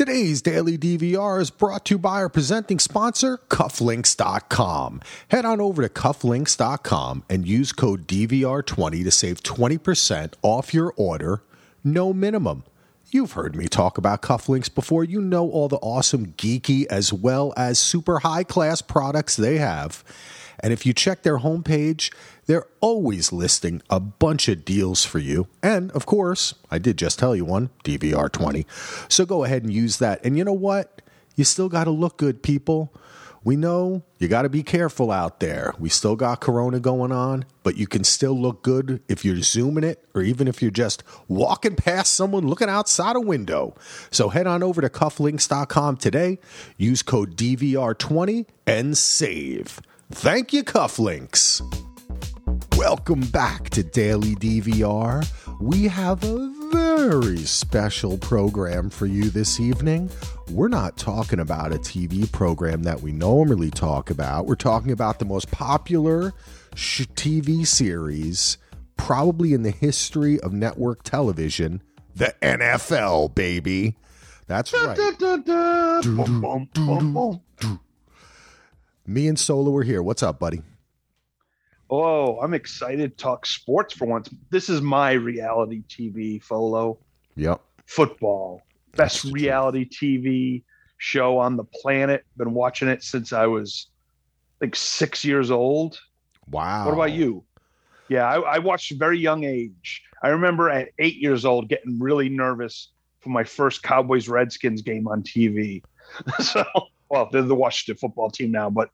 Today's Daily DVR is brought to you by our presenting sponsor, Cufflinks.com. Head on over to Cufflinks.com and use code DVR20 to save 20% off your order, no minimum. You've heard me talk about Cufflinks before. You know all the awesome, geeky, as well as super high class products they have. And if you check their homepage, they're always listing a bunch of deals for you. And of course, I did just tell you one DVR 20. So go ahead and use that. And you know what? You still got to look good, people. We know you got to be careful out there. We still got Corona going on, but you can still look good if you're zooming it or even if you're just walking past someone looking outside a window. So head on over to cufflinks.com today, use code DVR20 and save. Thank you, Cufflinks. Welcome back to Daily DVR. We have a very special program for you this evening. We're not talking about a TV program that we normally talk about. We're talking about the most popular sh- TV series, probably in the history of network television, the NFL, baby. That's right. Me and Solo are here. What's up, buddy? Oh, I'm excited to talk sports for once. This is my reality TV, Folo. Yep. Football. Best reality TV show on the planet. Been watching it since I was like six years old. Wow. What about you? Yeah, I, I watched very young age. I remember at eight years old getting really nervous for my first Cowboys Redskins game on TV. so, well, they're the Washington football team now, but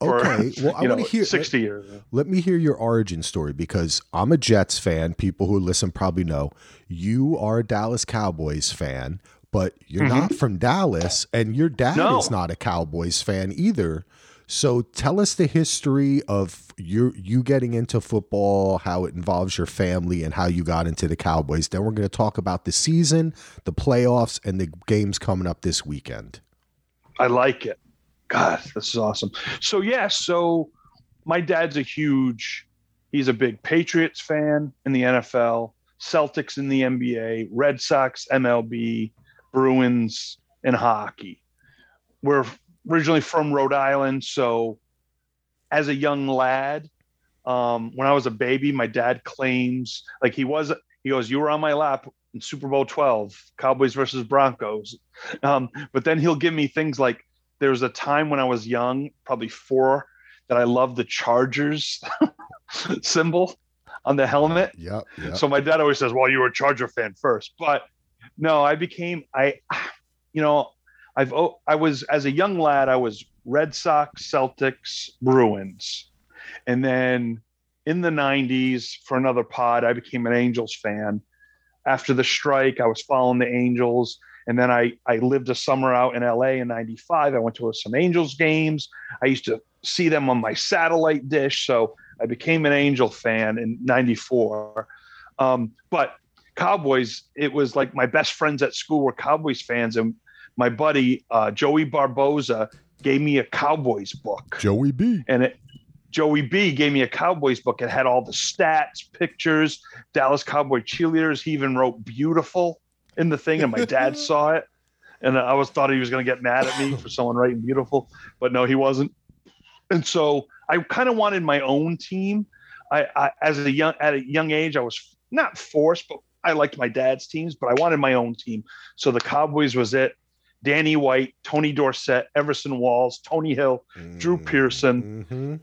for, Okay. Well, I want to hear 60 years. Let me hear your origin story because I'm a Jets fan. People who listen probably know you are a Dallas Cowboys fan, but you're not from Dallas, and your dad Mm-hmm. No. is not a Cowboys fan either. So tell us the history of you you getting into football, how it involves your family, and how you got into the Cowboys. Then we're going to talk about the season, the playoffs, and the games coming up this weekend. I like it. God, this is awesome. So yeah, so my dad's a huge he's a big Patriots fan in the NFL, Celtics in the NBA, Red Sox, MLB, Bruins, and hockey. We're originally from Rhode Island, so as a young lad, um, when I was a baby, my dad claims like he was he goes, You were on my lap in Super Bowl 12, Cowboys versus Broncos. Um, but then he'll give me things like there was a time when I was young, probably four, that I loved the Chargers symbol on the helmet. Yep. yep. So my dad always says, "Well, you were a Charger fan first. but no, I became I, you know, I've I was as a young lad, I was Red Sox, Celtics, Bruins, and then in the '90s for another pod, I became an Angels fan. After the strike, I was following the Angels. And then I, I lived a summer out in LA in 95. I went to some Angels games. I used to see them on my satellite dish. So I became an Angel fan in 94. Um, but Cowboys, it was like my best friends at school were Cowboys fans. And my buddy, uh, Joey Barboza, gave me a Cowboys book. Joey B. And it, Joey B gave me a Cowboys book. It had all the stats, pictures, Dallas Cowboy cheerleaders. He even wrote beautiful in the thing, and my dad saw it. And I was thought he was going to get mad at me for someone writing beautiful, but no, he wasn't. And so I kind of wanted my own team. I, I as a young at a young age, I was not forced, but I liked my dad's teams, but I wanted my own team. So the Cowboys was it. Danny White, Tony Dorsett, Everson Walls, Tony Hill, Drew Pearson.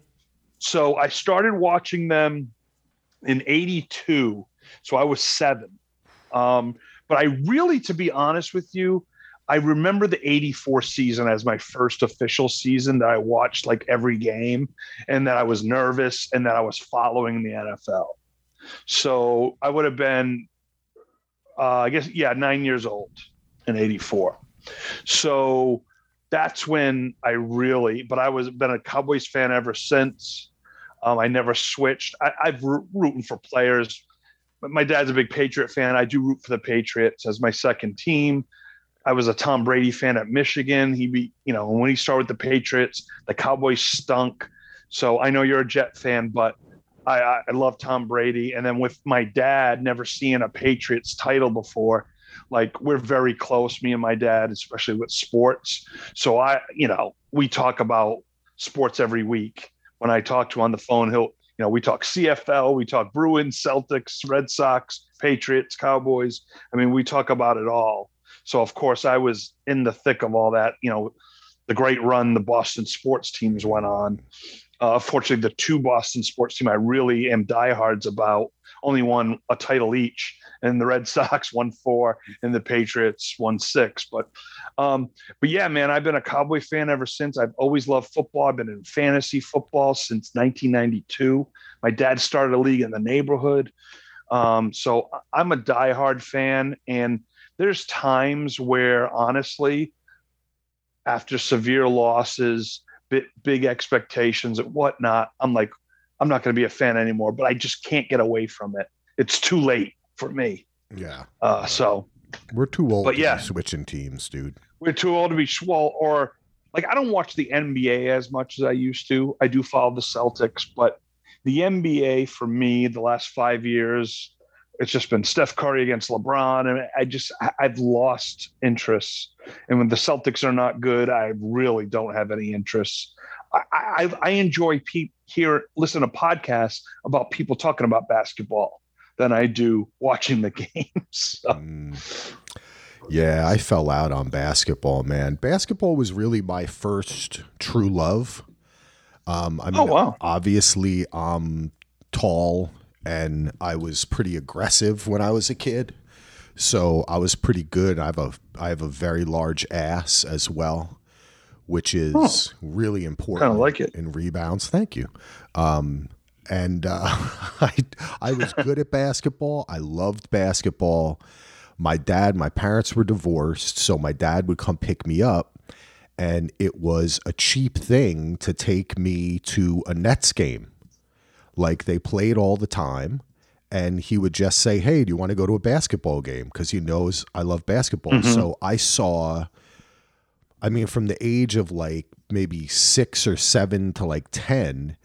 So I started watching them in 82. So I was seven. Um, but I really, to be honest with you, I remember the 84 season as my first official season that I watched like every game and that I was nervous and that I was following the NFL. So I would have been, uh, I guess, yeah, nine years old in 84. So that's when I really, but I was been a Cowboys fan ever since. Um, I never switched. I, I've root, rooting for players. My dad's a big Patriot fan. I do root for the Patriots as my second team. I was a Tom Brady fan at Michigan. He be, you know, when he started with the Patriots, the Cowboys stunk. So I know you're a Jet fan, but I, I, I love Tom Brady. And then with my dad never seeing a Patriots title before, like we're very close, me and my dad, especially with sports. So I, you know, we talk about sports every week. When I talk to him on the phone, he'll, you know, we talk CFL, we talk Bruins, Celtics, Red Sox, Patriots, Cowboys. I mean, we talk about it all. So of course I was in the thick of all that, you know, the great run the Boston sports teams went on. Uh, fortunately, the two Boston sports team I really am diehards about only won a title each, and the Red Sox won four, and the Patriots won six. But, um, but yeah, man, I've been a Cowboy fan ever since. I've always loved football. I've been in fantasy football since 1992. My dad started a league in the neighborhood, um, so I'm a diehard fan. And there's times where, honestly, after severe losses, big, big expectations and whatnot, I'm like, I'm not going to be a fan anymore. But I just can't get away from it. It's too late for me. Yeah. Uh, so we're too old but to yeah. be switching teams, dude. we're too old to be swole or like I don't watch the NBA as much as I used to. I do follow the Celtics, but the NBA for me the last five years, it's just been Steph Curry against LeBron, and I just I've lost interest. And when the Celtics are not good, I really don't have any interest. I I, I enjoy pe- hear listen to podcasts about people talking about basketball than I do watching the games. So, Mm. Yeah, I fell out on basketball, man. Basketball was really my first true love. Um, I mean, Oh, wow. obviously, I'm tall and I was pretty aggressive when I was a kid, so I was pretty good. I have a I have a very large ass as well, which is really important. Kinda like it. in rebounds. Thank you. Um, and uh, I I was good at basketball. I loved basketball. My dad, my parents were divorced, so my dad would come pick me up, and it was a cheap thing to take me to a Nets game. Like they played all the time, and he would just say, "Hey, do you want to go to a basketball game?" Because he knows I love basketball. So I saw I mean, from the age of like maybe six or seven to like 10,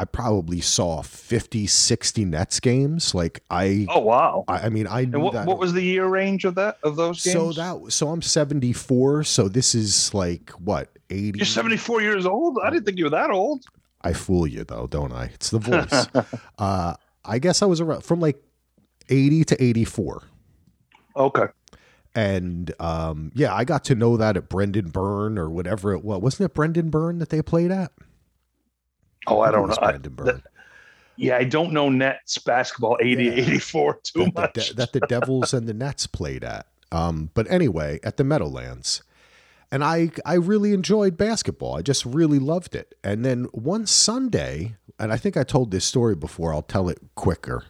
I probably saw 50, 60 Nets games. Like I, oh wow. I, I mean, I knew And what, that. what was the year range of that of those games? so that, so I'm 74. So this is like what, 80? you're 74 years old. I didn't think you were that old. I fool you though, don't I? It's the voice. uh, I guess I was around from like 80 to 84. Okay. And um, yeah, I got to know that at Brendan Byrne or whatever it was. Wasn't it Brendan Byrne that they played at? Oh, I don't know. Byrne. that- yeah, I don't know Nets basketball 80, Yeah. 84 too that, the, much. De- that the Devils and the Nets played at. Um, but anyway, at the Meadowlands. And I I really enjoyed basketball. I just really loved it. And then one Sunday, and I think I told this story before, I'll tell it quicker.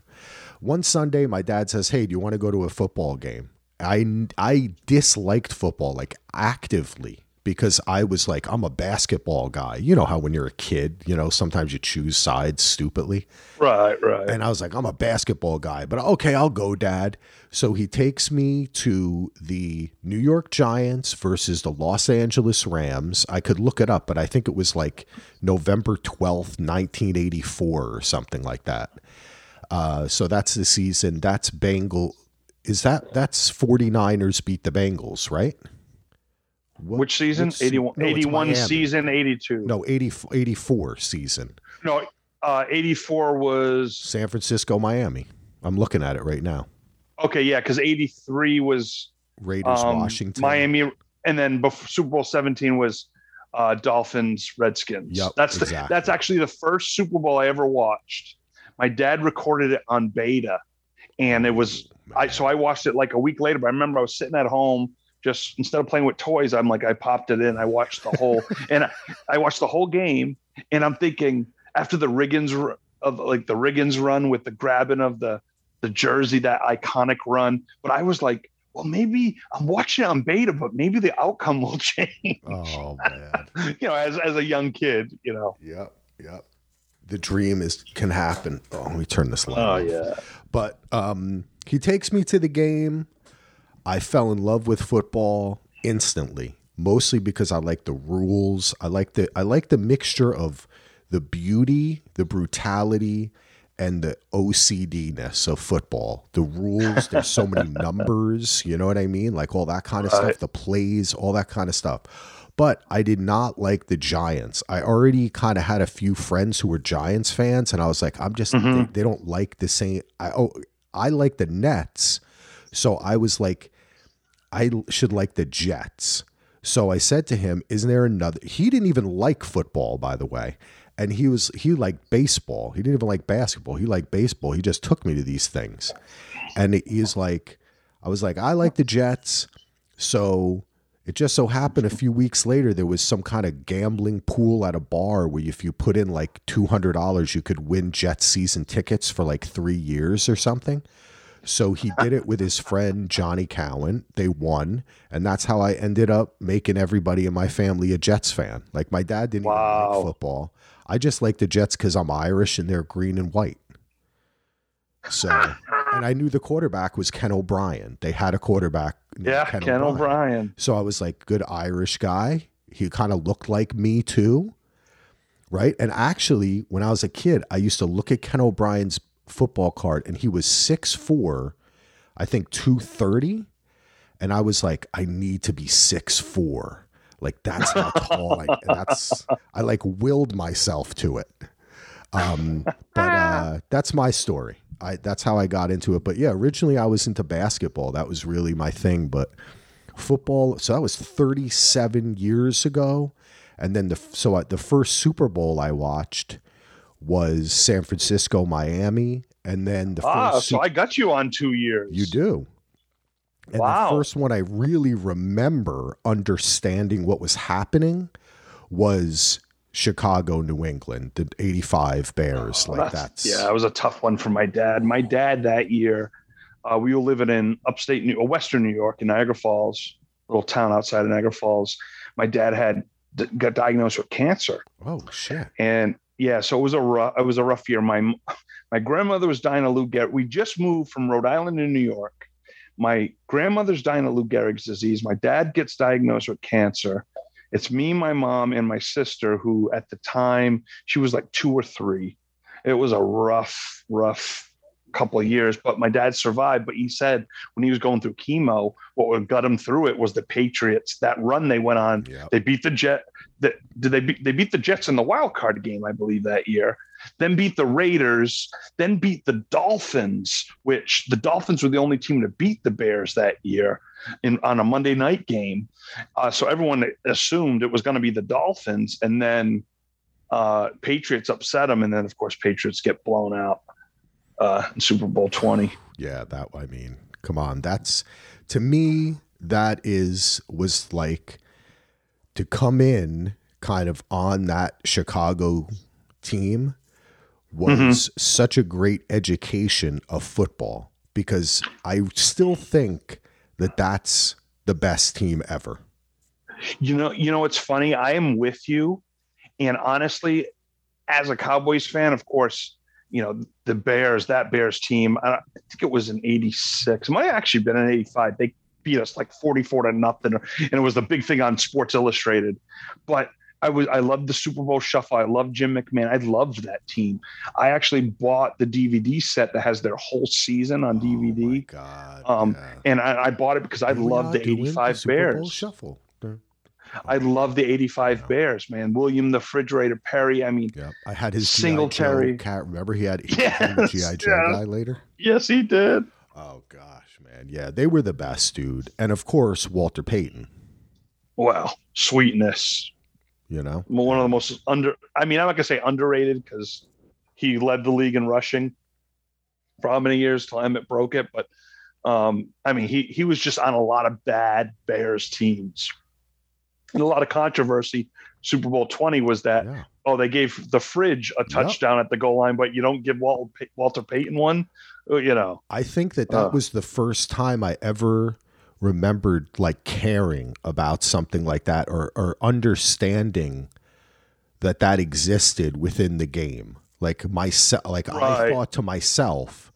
One Sunday, my dad says, Hey, do you want to go to a football game? I, I disliked football like actively because I was like, I'm a basketball guy. You know how when you're a kid, you know, sometimes you choose sides stupidly. right, right. And I was like, I'm a basketball guy, but okay, I'll go, dad. So he takes me to the New York Giants versus the Los Angeles Rams. I could look it up, but I think it was like November 12th, 1984 or something like that. Uh, so that's the season. That's Bengal. Is that that's 49ers beat the Bengals, right? What- Which season? which se- 81, no, 81 season, 82. No, 80, 84 season. No, uh, 84 was San Francisco, Miami. I'm looking at it right now. okay, yeah, because 83 was Raiders, um, Washington. Miami, and then before Super Bowl 17 was uh, Dolphins, Redskins. Yep, that's the, that's actually the first Super Bowl I ever watched. My dad recorded it on beta, and it was I so I watched it like a week later. But I remember I was sitting at home, just instead of playing with toys, I'm like I popped it in. I watched the whole and I, I watched the whole game, and I'm thinking after the Riggins of like the Riggins run with the grabbing of the the jersey, that iconic run. But I was like, well, maybe I'm watching it on beta, but maybe the outcome will change. Oh man. you know, as as a young kid, you know. yep. Yep. The dream is can happen. Oh, let me turn this light. Oh off. yeah. But um, he takes me to the game. I fell in love with football instantly, mostly because I like the rules. I like the I like the mixture of the beauty, the brutality, and the OCDness of football. The rules, there's so many numbers, you know what I mean? Like all that kind of Right. stuff, the plays, all that kind of stuff. But I did not like the Giants. I already kind of had a few friends who were Giants fans, and I was like, I'm just they, mm-hmm. they don't like the same. I oh, I like the Nets, so I was like, I should like the Jets. So I said to him, "Isn't there another?" He didn't even like football, by the way, and he was he liked baseball. He didn't even like basketball. He liked baseball. He just took me to these things, and he's like, I was like, I like the Jets, so. It just so happened a few weeks later there was some kind of gambling pool at a bar where if you put in like two hundred dollars you could win Jets season tickets for like three years or something. So he did it with his friend Johnny Cowan. They won, and that's how I ended up making everybody in my family a Jets fan. Like my dad didn't even Wow. like football. I just like the Jets because I'm Irish and they're green and white. So, and I knew the quarterback was Ken O'Brien. They had a quarterback. Yeah, Ken, O'Brien. So I was like, good Irish guy. He kind of looked like me too. Right. And actually, when I was a kid, I used to look at Ken O'Brien's football card and he was 6'4, I think 230. And I was like, I need to be 6'4. Like that's how tall I that's I like willed myself to it. Um, but uh, that's my story. I that's how I got into it. But yeah, originally I was into basketball. That was really my thing. But football. So that was 37 years ago. And then the so I, the first Super Bowl I watched was San Francisco Miami, and then the Ah, first so I got you on two years. you do. And Wow. the first one I really remember understanding what was happening was Chicago, New England, the 85 Bears. like that's, yeah, that was a tough one for my dad. My dad that year, uh, we were living in upstate New, or Western New York, in Niagara Falls, little town outside of Niagara Falls. My dad had got diagnosed with cancer, Oh shit. and yeah, so it was a rough, it was a rough year. My my grandmother was dying of Lou Gehrig. We just moved from Rhode Island to New York. My grandmother's dying of Lou Gehrig's disease. My dad gets diagnosed with cancer. It's me, my mom, and my sister, who at the time she was like two or three. It was a rough, rough couple of years, but my dad survived. But he said when he was going through chemo, what got him through it was the Patriots. That run they went on, Yeah. they beat the Jet. Did they beat, they beat the Jets in the wild card game, I believe, that year. Then beat the Raiders. Then beat the Dolphins, which the Dolphins were the only team to beat the Bears that year in on a Monday night game. Uh, so everyone assumed it was going to be the Dolphins, and then uh, Patriots upset them, and then of course Patriots get blown out uh, in Super Bowl twenty. Yeah, that I mean, come on. That's to me that is was like to come in kind of on that Chicago team was such a great education of football because I still think that that's the best team ever. You know, you know, it's funny. I am with you, and honestly, as a Cowboys fan, of course, you know the Bears. That Bears team. I, think it was in '86. It might have actually been in '85. They beat us like 44 to nothing, and it was the big thing on Sports Illustrated. But I was I loved the Super Bowl Shuffle. I loved Jim McMahon. I loved that team. I actually bought the DVD set that has their whole season on Oh my DVD, God. Um, yeah. and I, I bought it because I Here we love the doing '85 Super Bowl Bears. shuffle. I love the 85 Yeah. Bears, man. William the Refrigerator Perry. I mean, Yeah, I had his Singletary. Singletary cat. Remember, he had Yes, GI Joe yes. guy later. yes, he did. Oh gosh, man, yeah, they were the best, dude. And of course, Walter Payton. Wow, sweetness. You know, One of the most under. I mean, I'm not gonna say underrated because he led the league in rushing for how many years till Emmitt broke it. But um, I mean, he he was just on a lot of bad Bears teams, and a lot of controversy. Super Bowl 20 was that yeah, oh they gave the fridge a touchdown at the goal line, but you don't give Wal- Walter Payton one. Uh, You know, I think that that Uh. was the first time I ever remembered like caring about something like that or or understanding that that existed within the game. Like myself, like I thought to myself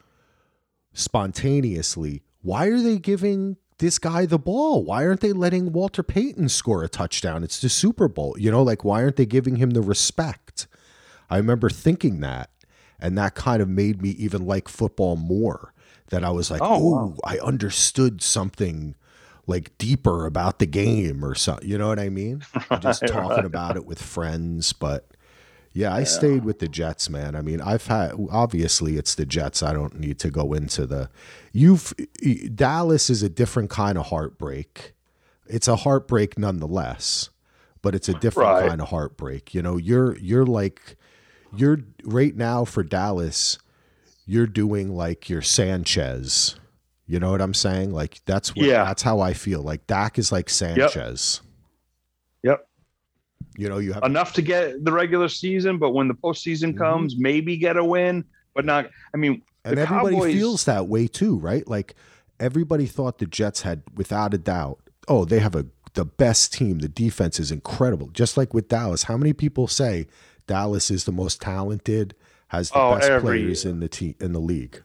spontaneously, why are they giving this guy the ball? Why aren't they letting Walter Payton score a touchdown? It's the Super Bowl. You know, like why aren't they giving him the respect? I remember thinking that. and that kind of made me even like football more. That I was like, Oh, wow. I understood something like deeper about the game or something. You know what I mean? Just talking about it with friends, but yeah, I stayed with the Jets, man. I mean, I've had obviously it's the Jets. I don't need to go into the you've Dallas is a different kind of heartbreak. It's a heartbreak nonetheless, but it's a different Right. kind of heartbreak. You know, you're you're like you're right now for Dallas, you're doing like your Sanchez. You know what I'm saying? Like that's what Yeah. that's how I feel. Like Dak is like Sanchez. Yep. You know, you have Enough to get the regular season, but when the postseason Mhm. comes, maybe get a win, but not. I mean, and everybody Cowboys- feels that way too, right? Like everybody thought the Jets had, without a doubt, oh, they have a the best team. The defense is incredible. Just like with Dallas, how many people say Dallas is the most talented, has the Oh, best every players in the team in the league?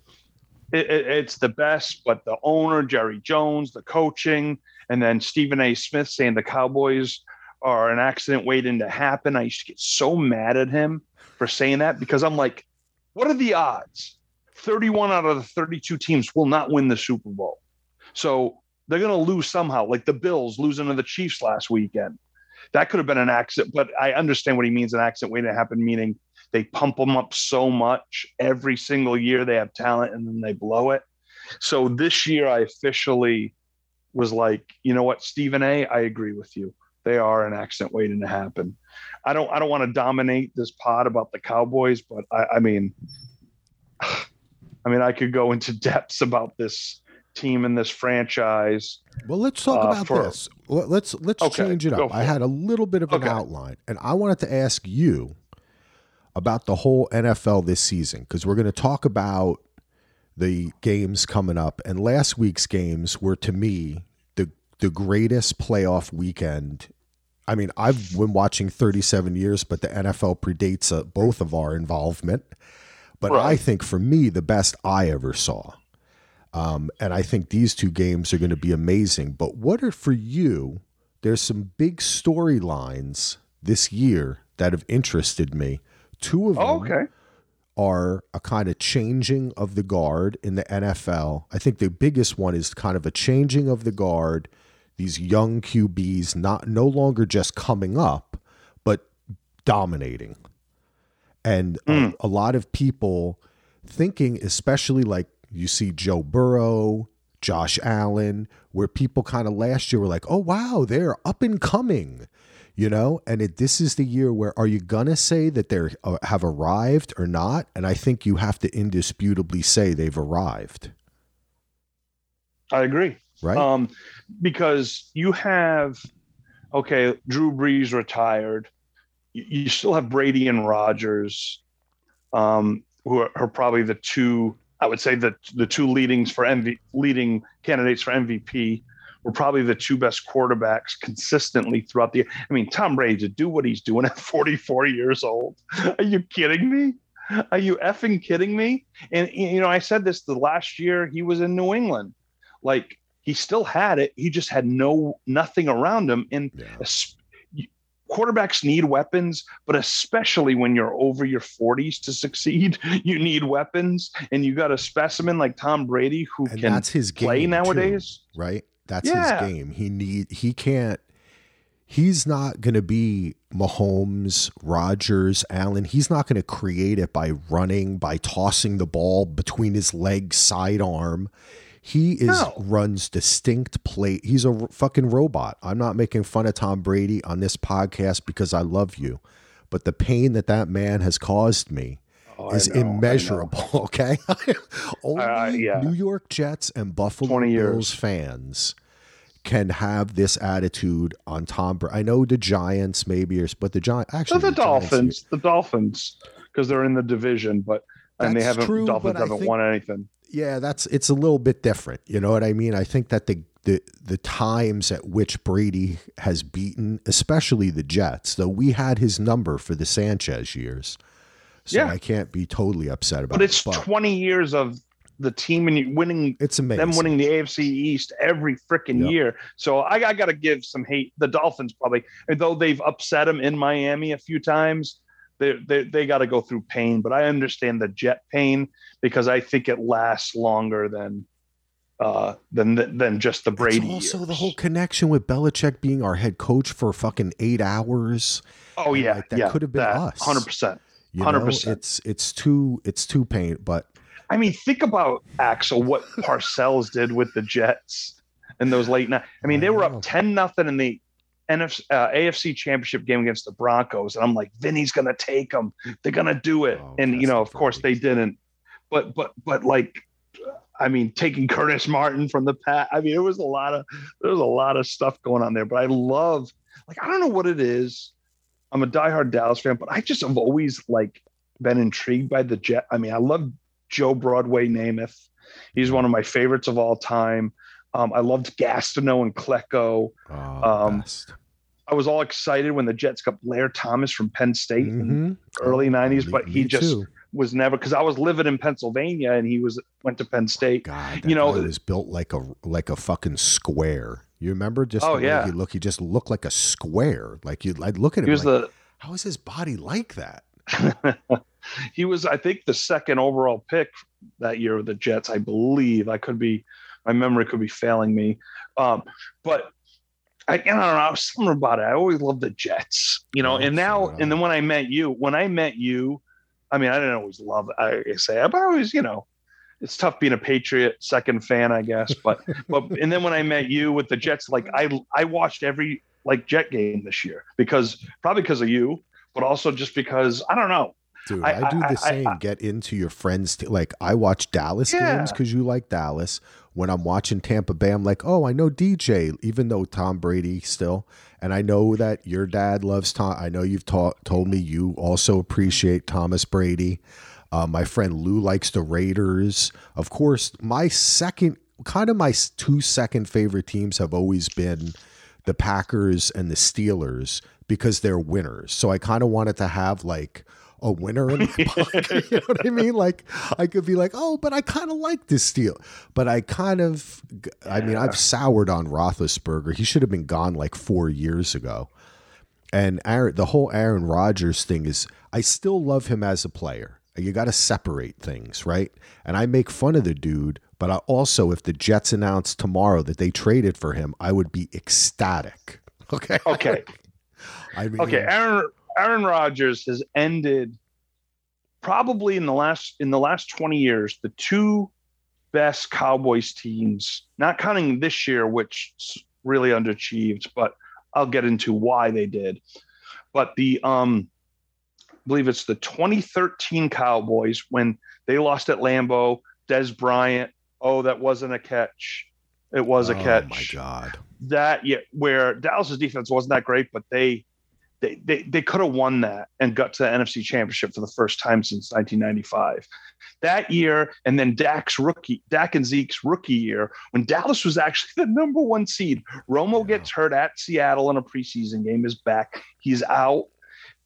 it, it, it's the best, but the owner, Jerry Jones, the coaching, and then Stephen A. Smith saying the Cowboys are an accident waiting to happen. I used to get so mad at him for saying that because I'm like, what are the odds? 31 out of the 32 teams will not win the Super Bowl. So they're going to lose somehow, like the Bills losing to the Chiefs last weekend. That could have been an accident, but I understand what he means an accident waiting to happen, meaning they pump them up so much every single year they have talent and then they blow it. So this year I officially was like, you know what, Stephen A, I agree with you. They are an accident waiting to happen. I don't I don't want to dominate this pod about the Cowboys, but I, I mean I mean I could go into depths about this team and this franchise. Well, let's talk Uh, about for- this. Let- Let's let's Okay, change it up. I had a little bit of an Okay. outline, and I wanted to ask you about the whole NFL this season because we're going to talk about the games coming up. And last week's games were to me the the greatest playoff weekend. I mean, I've been watching 37 years, but the NFL predates uh, both of our involvement. But I think for me, the best I ever saw. Um, and I think these two games are going to be amazing. But what are for you? There's some big storylines this year that have interested me. Two of them Oh, okay. are a kind of changing of the guard in the NFL. I think the biggest one is kind of a changing of the guard. These young QBs not no longer just coming up, but dominating. And a, a lot of people thinking, especially like you see Joe Burrow, Josh Allen, where people kind of last year were like, "Oh wow, they're up and coming," you know. And it, this is the year where are you gonna say that they uh, have arrived or not? And I think you have to indisputably say they've arrived, I agree. right? Um, because you have, okay, Drew Brees retired. You, still have Brady and Rodgers, um, who are, are probably the two. I would say that the two leadings for MV, leading candidates for MVP were probably the two best quarterbacks consistently throughout the. I mean, Tom Brady to do what he's doing at 44 years old. Are you kidding me? Are you effing kidding me? And you know, I said this the last year he was in New England. Like he still had it, he just had no nothing around him. And yeah. quarterbacks need weapons, but especially when you're over your 40s to succeed, you need weapons. And you got a specimen like Tom Brady who And can that's his game play too, nowadays. right? That's Yeah. his game. He need he can't he's not going to be Mahomes, Rodgers, Allen. He's not going to create it by running, by tossing the ball between his legs, sidearm. He is No. runs distinct play. He's a r- fucking robot. I'm not making fun of Tom Brady on this podcast because I love you, but the pain that that man has caused me Oh, is know, immeasurable. Okay, only Uh, yeah. New York Jets and Buffalo 20 years. Bills fans can have this attitude on Tom. Brady. I know the Giants maybe, or but the Giants actually the, the Dolphins, the Dolphins, because they're in the division, but and they haven't true, Dolphins haven't think- won anything. Yeah, that's it's a little bit different. You know what I mean? I think that the the the times at which Brady has beaten, especially the Jets, though we had his number for the Sanchez years, so Yeah. I can't be totally upset about it. But it's it. 20 years of the team and winning it's amazing. them winning the AFC East every freaking Yep. year. So I, I got to give some hate. The Dolphins probably, though they've upset them in Miami a few times, they they they got to go through pain, but I understand the Jet pain because I think it lasts longer than uh, than than just the Brady. It's also years. the whole connection with Belichick being our head coach for fucking eight hours. Oh yeah, like, that yeah, could have been us. Hundred percent. 100%. it's it's too it's too pain, but I mean, think about Axel what Parcells did with the Jets in those late night. I mean, they were up ten nothing in the NFC, uh, AFC Championship game against the Broncos, and I'm like, Vinny's gonna take them. They're gonna do it, Oh, and you know, of course, they didn't. But but but like, I mean, taking Curtis Martin from the pat. I mean, it was a lot of there was a lot of stuff going on there. But I love, like, I don't know what it is. I'm a diehard Dallas fan, but I just have always like been intrigued by the Jet. I mean, I love Joe Broadway Namath. He's one of my favorites of all time. Um, I loved Gastineau and Klecko. oh, Um, best. I was all excited when the Jets got Blair Thomas from Penn State in Mhm. early Oh, 90s, but he just too. was never because I was living in Pennsylvania and he was went to Penn State. God, you know- know, was built like a like a fucking square. You remember just Oh, the yeah. he looked? He just looked like a square. Like you, I'd look at him. He was like, how is his body like that? he was, I think, the second overall pick that year with the Jets. I believe I could be, my memory could be failing me, um, but I, I don't know. Something about it. I always loved the Jets, you know. Yeah, and now, and then when I met you, when I met you, I mean, I didn't always love. I say, but I always, you know, it's tough being a Patriot second fan, I guess. But but and then when I met you with the Jets, like I I watched every like Jet game this year because probably because of you, but also just because I don't know. Dude, I- I, do I- the I- same. Get into your friends. T- like I watch Dallas Yeah. games because you like Dallas. When I'm watching Tampa Bay, I'm like, oh, I know DJ, even though Tom Brady still, and I know that your dad loves Tom. I know you've told me you also appreciate Thomas Brady. Uh, my friend Lou likes the Raiders. Of course, my second, kind of my two second favorite teams have always been the Packers and the Steelers because they're winners. So I kind of wanted to have like a winner in my pocket. You know what I mean? Like I could be like, oh, but I kind of like this deal. But I kind of, I mean, I've soured on Roethlisberger. He should have been gone like four years ago. And Aaron, the whole Aaron Rodgers thing is, I still love him as a player. You got to separate things, right? And I make fun of the dude, but I also, if the Jets announced tomorrow that they traded for him, I would be ecstatic. Okay. Okay, I mean, okay. Aaron Aaron Rodgers has ended probably in the last in the last twenty years the two best Cowboys teams, not counting this year, which really underachieved, but I'll get into why they did. But the um, I believe it's the 2013 Cowboys when they lost at Lambeau. Dez Bryant. Oh, that wasn't a catch. It was a oh catch my God. that yeah, where Dallas's defense wasn't that great, but they they they, they could have won that and got to the NFC Championship for the first time since 1995. That year, and then Dak's rookie, Dak and Zeke's rookie year, when Dallas was actually the number one seed. Romo Yeah. gets hurt at Seattle in a preseason game, is back. He's out.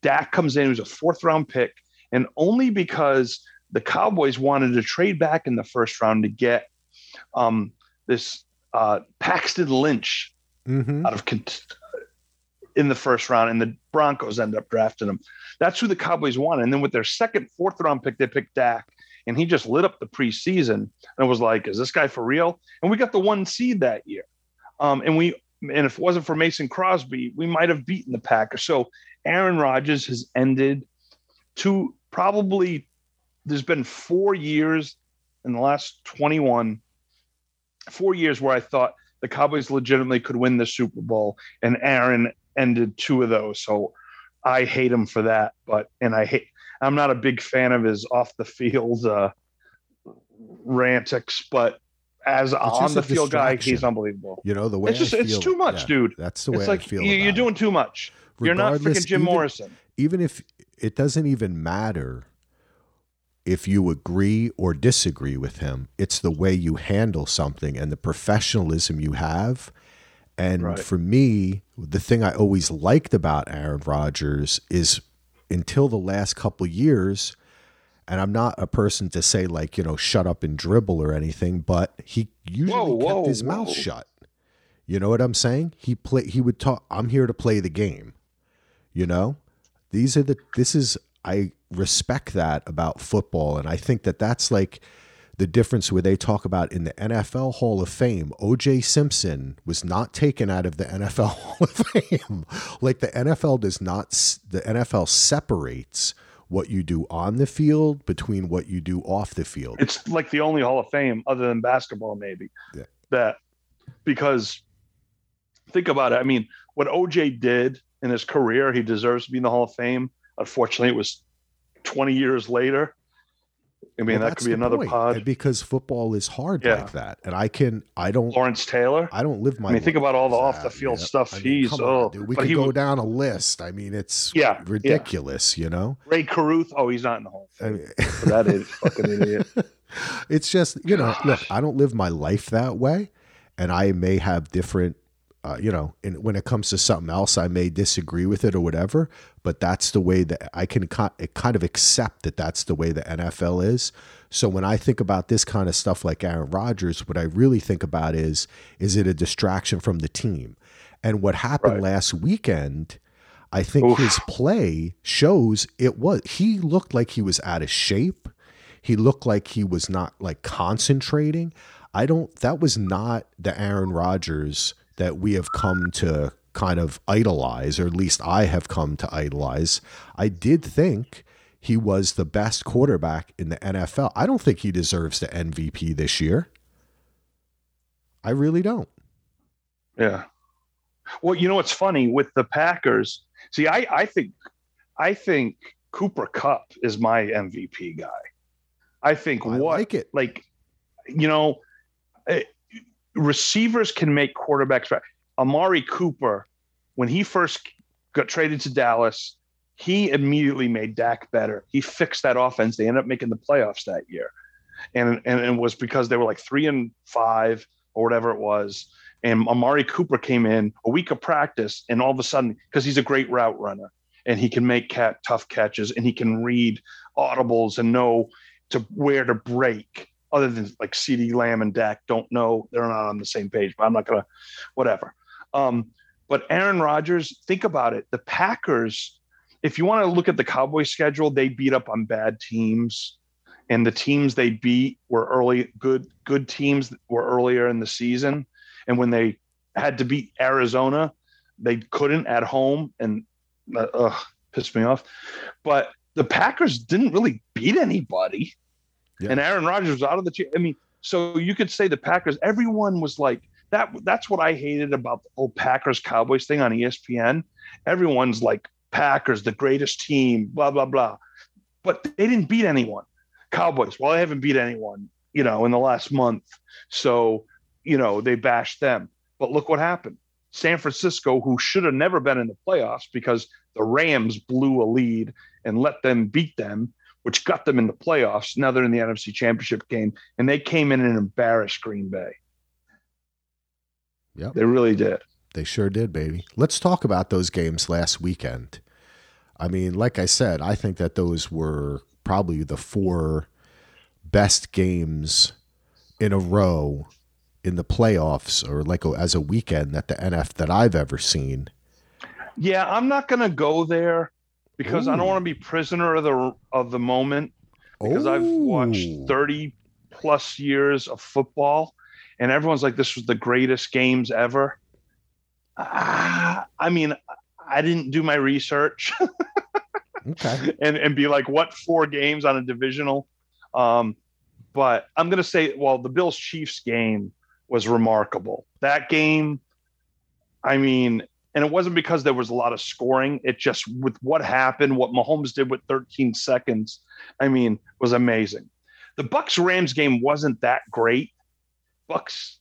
Dak comes in, he was a fourth round pick, and only because the Cowboys wanted to trade back in the first round to get um, this uh, Paxton Lynch Mm-hmm. out of in the first round, and the Broncos end up drafting him. That's who the Cowboys wanted. And then with their second, fourth round pick, they picked Dak, and he just lit up the preseason and was like, "Is this guy for real?" And we got the one seed that year, um, and we and if it wasn't for Mason Crosby, we might have beaten the Packers. So Aaron Rodgers has ended to probably. There's been four years in the last 21, four years where I thought the Cowboys legitimately could win the Super Bowl, and Aaron ended two of those. So I hate him for that. But and I hate. I'm not a big fan of his off the field uh, rantics, but as on the field guy, he's unbelievable. You know the way It's just it's too much, yeah, dude. That's the way It's like I feel. you, you're about doing too much. You're not Regardless, freaking Jim even- Morrison. even if it doesn't even matter if you agree or disagree with him, it's the way you handle something and the professionalism you have. And Right. for me, the thing I always liked about Aaron Rodgers is until the last couple years, and I'm not a person to say like, you know, shut up and dribble or anything, but he usually Whoa, kept whoa, his mouth shut. You know what I'm saying? He play he would talk I'm here to play the game. You know? These are the this is I respect that about football, and I think that that's like the difference where they talk about in the NFL Hall of Fame, OJ Simpson was not taken out of the NFL Hall of Fame. like the NFL does not, the NFL separates what you do on the field between what you do off the field. It's like the only Hall of Fame other than basketball, maybe. Yeah. That because think about it. I mean, what OJ did in his career, he deserves to be in the Hall of Fame. Unfortunately, it was 20 years later. I mean, well, that could be another point. pod because football is hard yeah. like that, and I can, I don't. Lawrence Taylor. I don't live my. I mean, think about all the off the field yeah. stuff. I mean, he's oh, on, we could go would, down a list. I mean, it's yeah ridiculous. Yeah. You know, Rae Carruth. Oh, he's not in the Hall. I mean, that is fucking idiot. It's just you know, Gosh. look, I don't live my life that way, and I may have different uh, you know, and when it comes to something else, I may disagree with it or whatever, but that's the way that I can kind of accept that that's the way the NFL is. So when I think about this kind of stuff like Aaron Rodgers, what I really think about is is it a distraction from the team? And what happened right. last weekend, I think Oof. his play shows it was he looked like he was out of shape. He looked like he was not like concentrating. I don't that was not the Aaron Rodgers that we have come to kind of idolize, or at least I have come to idolize. I did think he was the best quarterback in the NFL. I don't think he deserves the MVP this year. I really don't. Yeah. Well, you know what's funny with the Packers? See, I, I think I think Cooper Kupp is my MVP guy. I think I what like it like you know eh, receivers can make quarterbacks right. Amari Cooper, when he first got traded to Dallas, he immediately made Dak better. He fixed that offense. They ended up making the playoffs that year. And, and it was because they were like three and five or whatever it was. And Amari Cooper came in a week of practice, and all of a sudden, because he's a great route runner and he can make cat tough catches and he can read audibles and know to where to break other than like CeeDee Lamb and Dak don't know they're not on the same page, but I'm not gonna whatever. Um, but Aaron Rodgers, think about it. The Packers, if you want to look at the Cowboys schedule, they beat up on bad teams. And the teams they beat were early good good teams were earlier in the season. And when they had to beat Arizona, they couldn't at home and uh, ugh, pissed me off. But the Packers didn't really beat anybody. Yeah. And Aaron Rodgers was out of the chair. I mean, so you could say the Packers, everyone was like, that that's what I hated about the whole Packers Cowboys thing on ESPN. Everyone's like Packers, the greatest team, blah blah blah. But they didn't beat anyone. Cowboys, well, they haven't beat anyone, you know, in the last month. So, you know, they bashed them. But look what happened. San Francisco, who should have never been in the playoffs because the Rams blew a lead and let them beat them, which got them in the playoffs. Now they're in the NFC Championship game, and they came in and embarrassed Green Bay. Yeah, they really did. They sure did, baby. Let's talk about those games last weekend. I mean, like I said, I think that those were probably the four best games in a row in the playoffs or like a, as a weekend that the NF that I've ever seen. Yeah, I'm not going to go there because Ooh. I don't want to be prisoner of the of the moment because Ooh. I've watched 30 plus years of football and everyone's like this was the greatest games ever. Uh, I mean, I didn't do my research. okay. And and be like what four games on a divisional um but I'm going to say well the Bills Chiefs game was remarkable. That game I mean, and it wasn't because there was a lot of scoring. It just with what happened, what Mahomes did with 13 seconds, I mean, was amazing. The Bucs Rams game wasn't that great. Bucs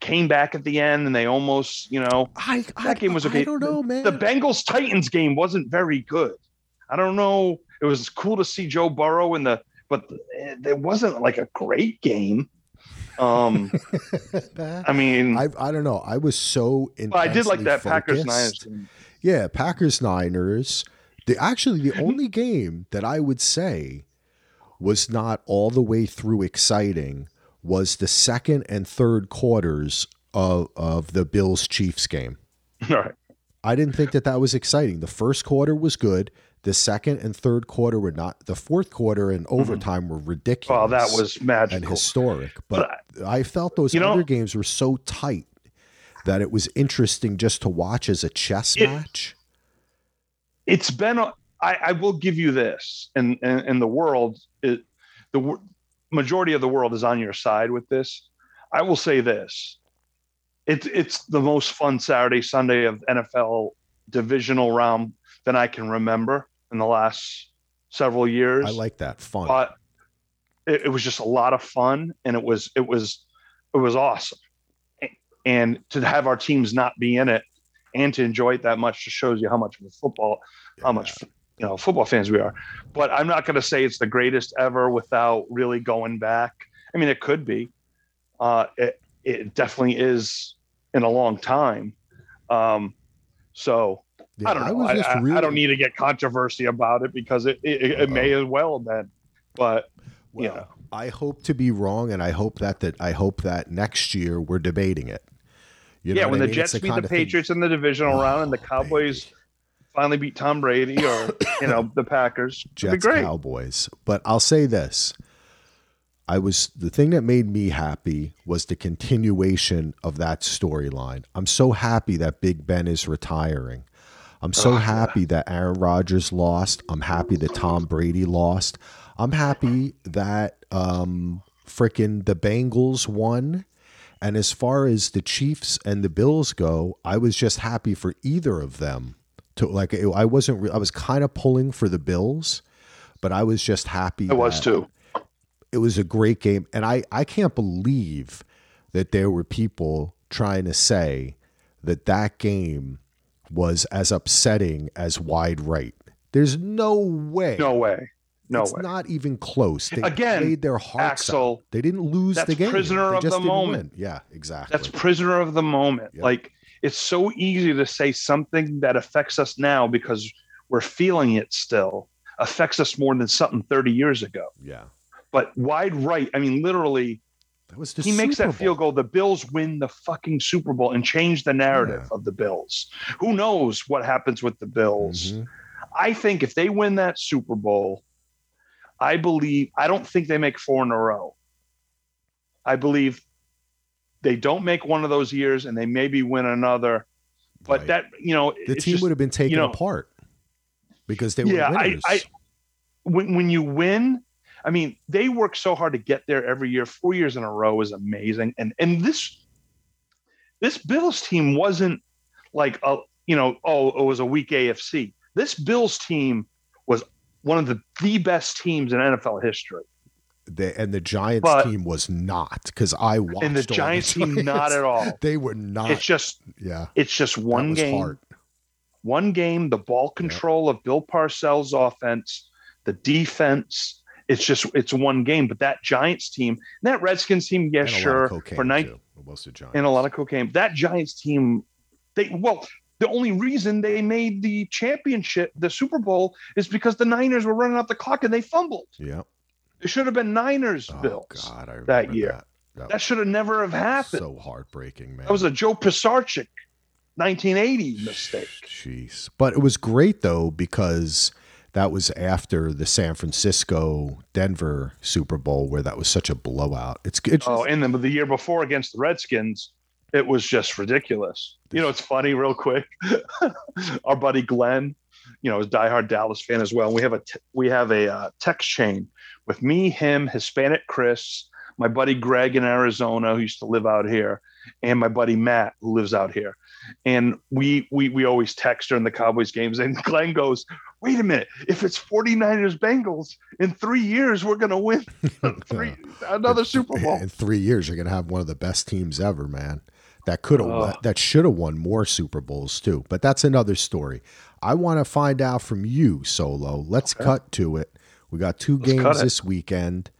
came back at the end and they almost, you know, I, that I, game was okay. I don't know, man. The Bengals Titans game wasn't very good. I don't know. It was cool to see Joe Burrow in the, but it wasn't like a great game. Um, I mean, I I don't know. I was so. I did like that. Packers Niners. Yeah, Packers Niners. The actually the only game that I would say was not all the way through exciting was the second and third quarters of of the Bills Chiefs game. All right. I didn't think that that was exciting. The first quarter was good. The second and third quarter were not. The fourth quarter and mm-hmm. overtime were ridiculous. Well, that was magical. and historic. But, I, felt those You know- other games were so tight that it was interesting just to watch as a chess It- match. it's been a, I, I will give you this and and, and the world it, the majority of the world is on your side with this i will say this it's it's the most fun saturday sunday of nfl divisional round than i can remember in the last several years. I like that. Fun. but it, it was just a lot of fun and it was it was it was awesome. And to have our teams not be in it and to enjoy it that much just shows you how much of a football how much you know football fans we are. But i'm not going to say it's the greatest ever without really going back. I mean it could be. Uh it, it definitely is in a long time. Um so Yeah, I don't know. I, was just I- I don't need to get controversy about it because it it, it may uh-huh. as well have been. But Well, you know. I hope to be wrong, and I hope that that I hope that next year we're debating it. You yeah, when I the mean? Jets It's beat the of thing- Patriots in the divisional oh, round and the Oh, Cowboys baby. finally beat Tom Brady or you know the Packers, Jets. Cowboys. But I'll say this. I was the thing that made me happy was the continuation of that storyline. I'm so happy that Big Ben is retiring. I'm so happy that Aaron Rodgers lost. I'm happy that Tom Brady lost. I'm happy that um frickin' the Bengals won. And as far as the Chiefs and the Bills go, I was just happy for either of them. To like, I wasn't. re- I was kind of pulling for the Bills, but I was just happy. I was too. It was a great game, and I I can't believe that there were people trying to say that that game was as upsetting as wide right. There's no way. No way. No way. it's way. not even close. They Again, played their hearts Axel, out. They didn't lose the game. prisoner of just the moment. win. Yeah, exactly. That's prisoner of the moment. Yep. Like it's so easy to say something that affects us now because we're feeling it still affects us more than something 30 years ago. yeah. But wide right, I mean, literally, That was he makes Super that field goal. The Bills win the fucking Super Bowl and change the narrative Yeah. of the Bills. Who knows what happens with the Bills? Mhm. I think if they win that Super Bowl, I believe I don't think they make four in a row. I believe they don't make one of those years and they maybe win another. But Right. that you know, the team just- would have been taken know- apart because they were Yeah, I- I- when when you win, I mean, they work so hard to get there every year. Four years in a row is amazing. And and this this Bills team wasn't like a you know, oh, it was a weak AFC. This Bills team was one of the the best teams in NFL history. They- and the Giants But- team was not because I watched and the all Giants team not at all. They were not. It's just yeah, it's just one game. hard. one game, the ball control of Bill Parcells' offense, the defense. It's just it's one game. But that Giants team, that Redskins team, yes, And a lot of sure, cocaine, for night too. It was and a lot of cocaine. That Giants team, they well, the only reason they made the championship, the Super Bowl, is because the Niners were running out the clock and they fumbled. yeah. It should have been Niners Oh Bills. God, that year. That, that That should have never have happened. so heartbreaking, man. that was a Joe Pisarcik 1980 mistake. Jeez. But it was great though because that was after the San Francisco Denver Super Bowl where that was such a blowout. It's it's Oh, and then the year before against the Redskins, it was just ridiculous. You know, it's funny, real quick. Our buddy Glenn, you know, is a diehard Dallas fan as well. We have a t- we have a uh, text chain with me, him, Hispanic Chris, my buddy Greg in Arizona who used to live out here, and my buddy Matt who lives out here. And we we we always text during the Cowboys games. And Glenn goes, "Wait a minute! If it's 49ers Bengals in three years, we're gonna win three another Super Bowl." in three years you're gonna have one of the best teams ever, man. That could have Oh. that should have won more Super Bowls too. But that's another story. I want to find out from you, Solo. Let's cut to it. We got 2 Let's games this weekend.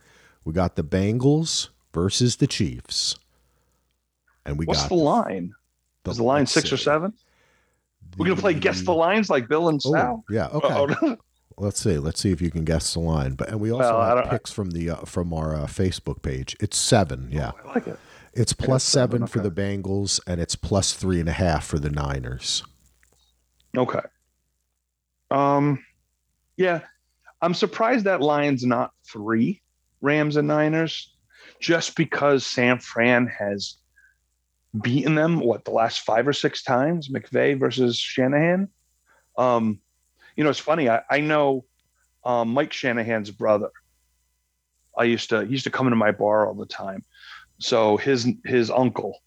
We got the Bengals versus the Chiefs. And we What's got the line? Is the line six or seven? We're gonna play guess the lines like Bill and Oh, Sal. yeah, okay. Uh-oh. Let's see. Let's see if you can guess the line. But and we also Well, have picks from the uh, from our uh, Facebook page. It's seven. Yeah, I like it. it's plus seven, seven for the Bengals, and it's plus three and a half for the Niners. Okay. Um, yeah, I'm surprised that line's not three Rams and Niners, just because San Fran has beaten them what the last five or six times McVay versus Shanahan. Um, you know, it's funny. I, I know um, Mike Shanahan's brother. I used to he used to come into my bar all the time. So his his uncle,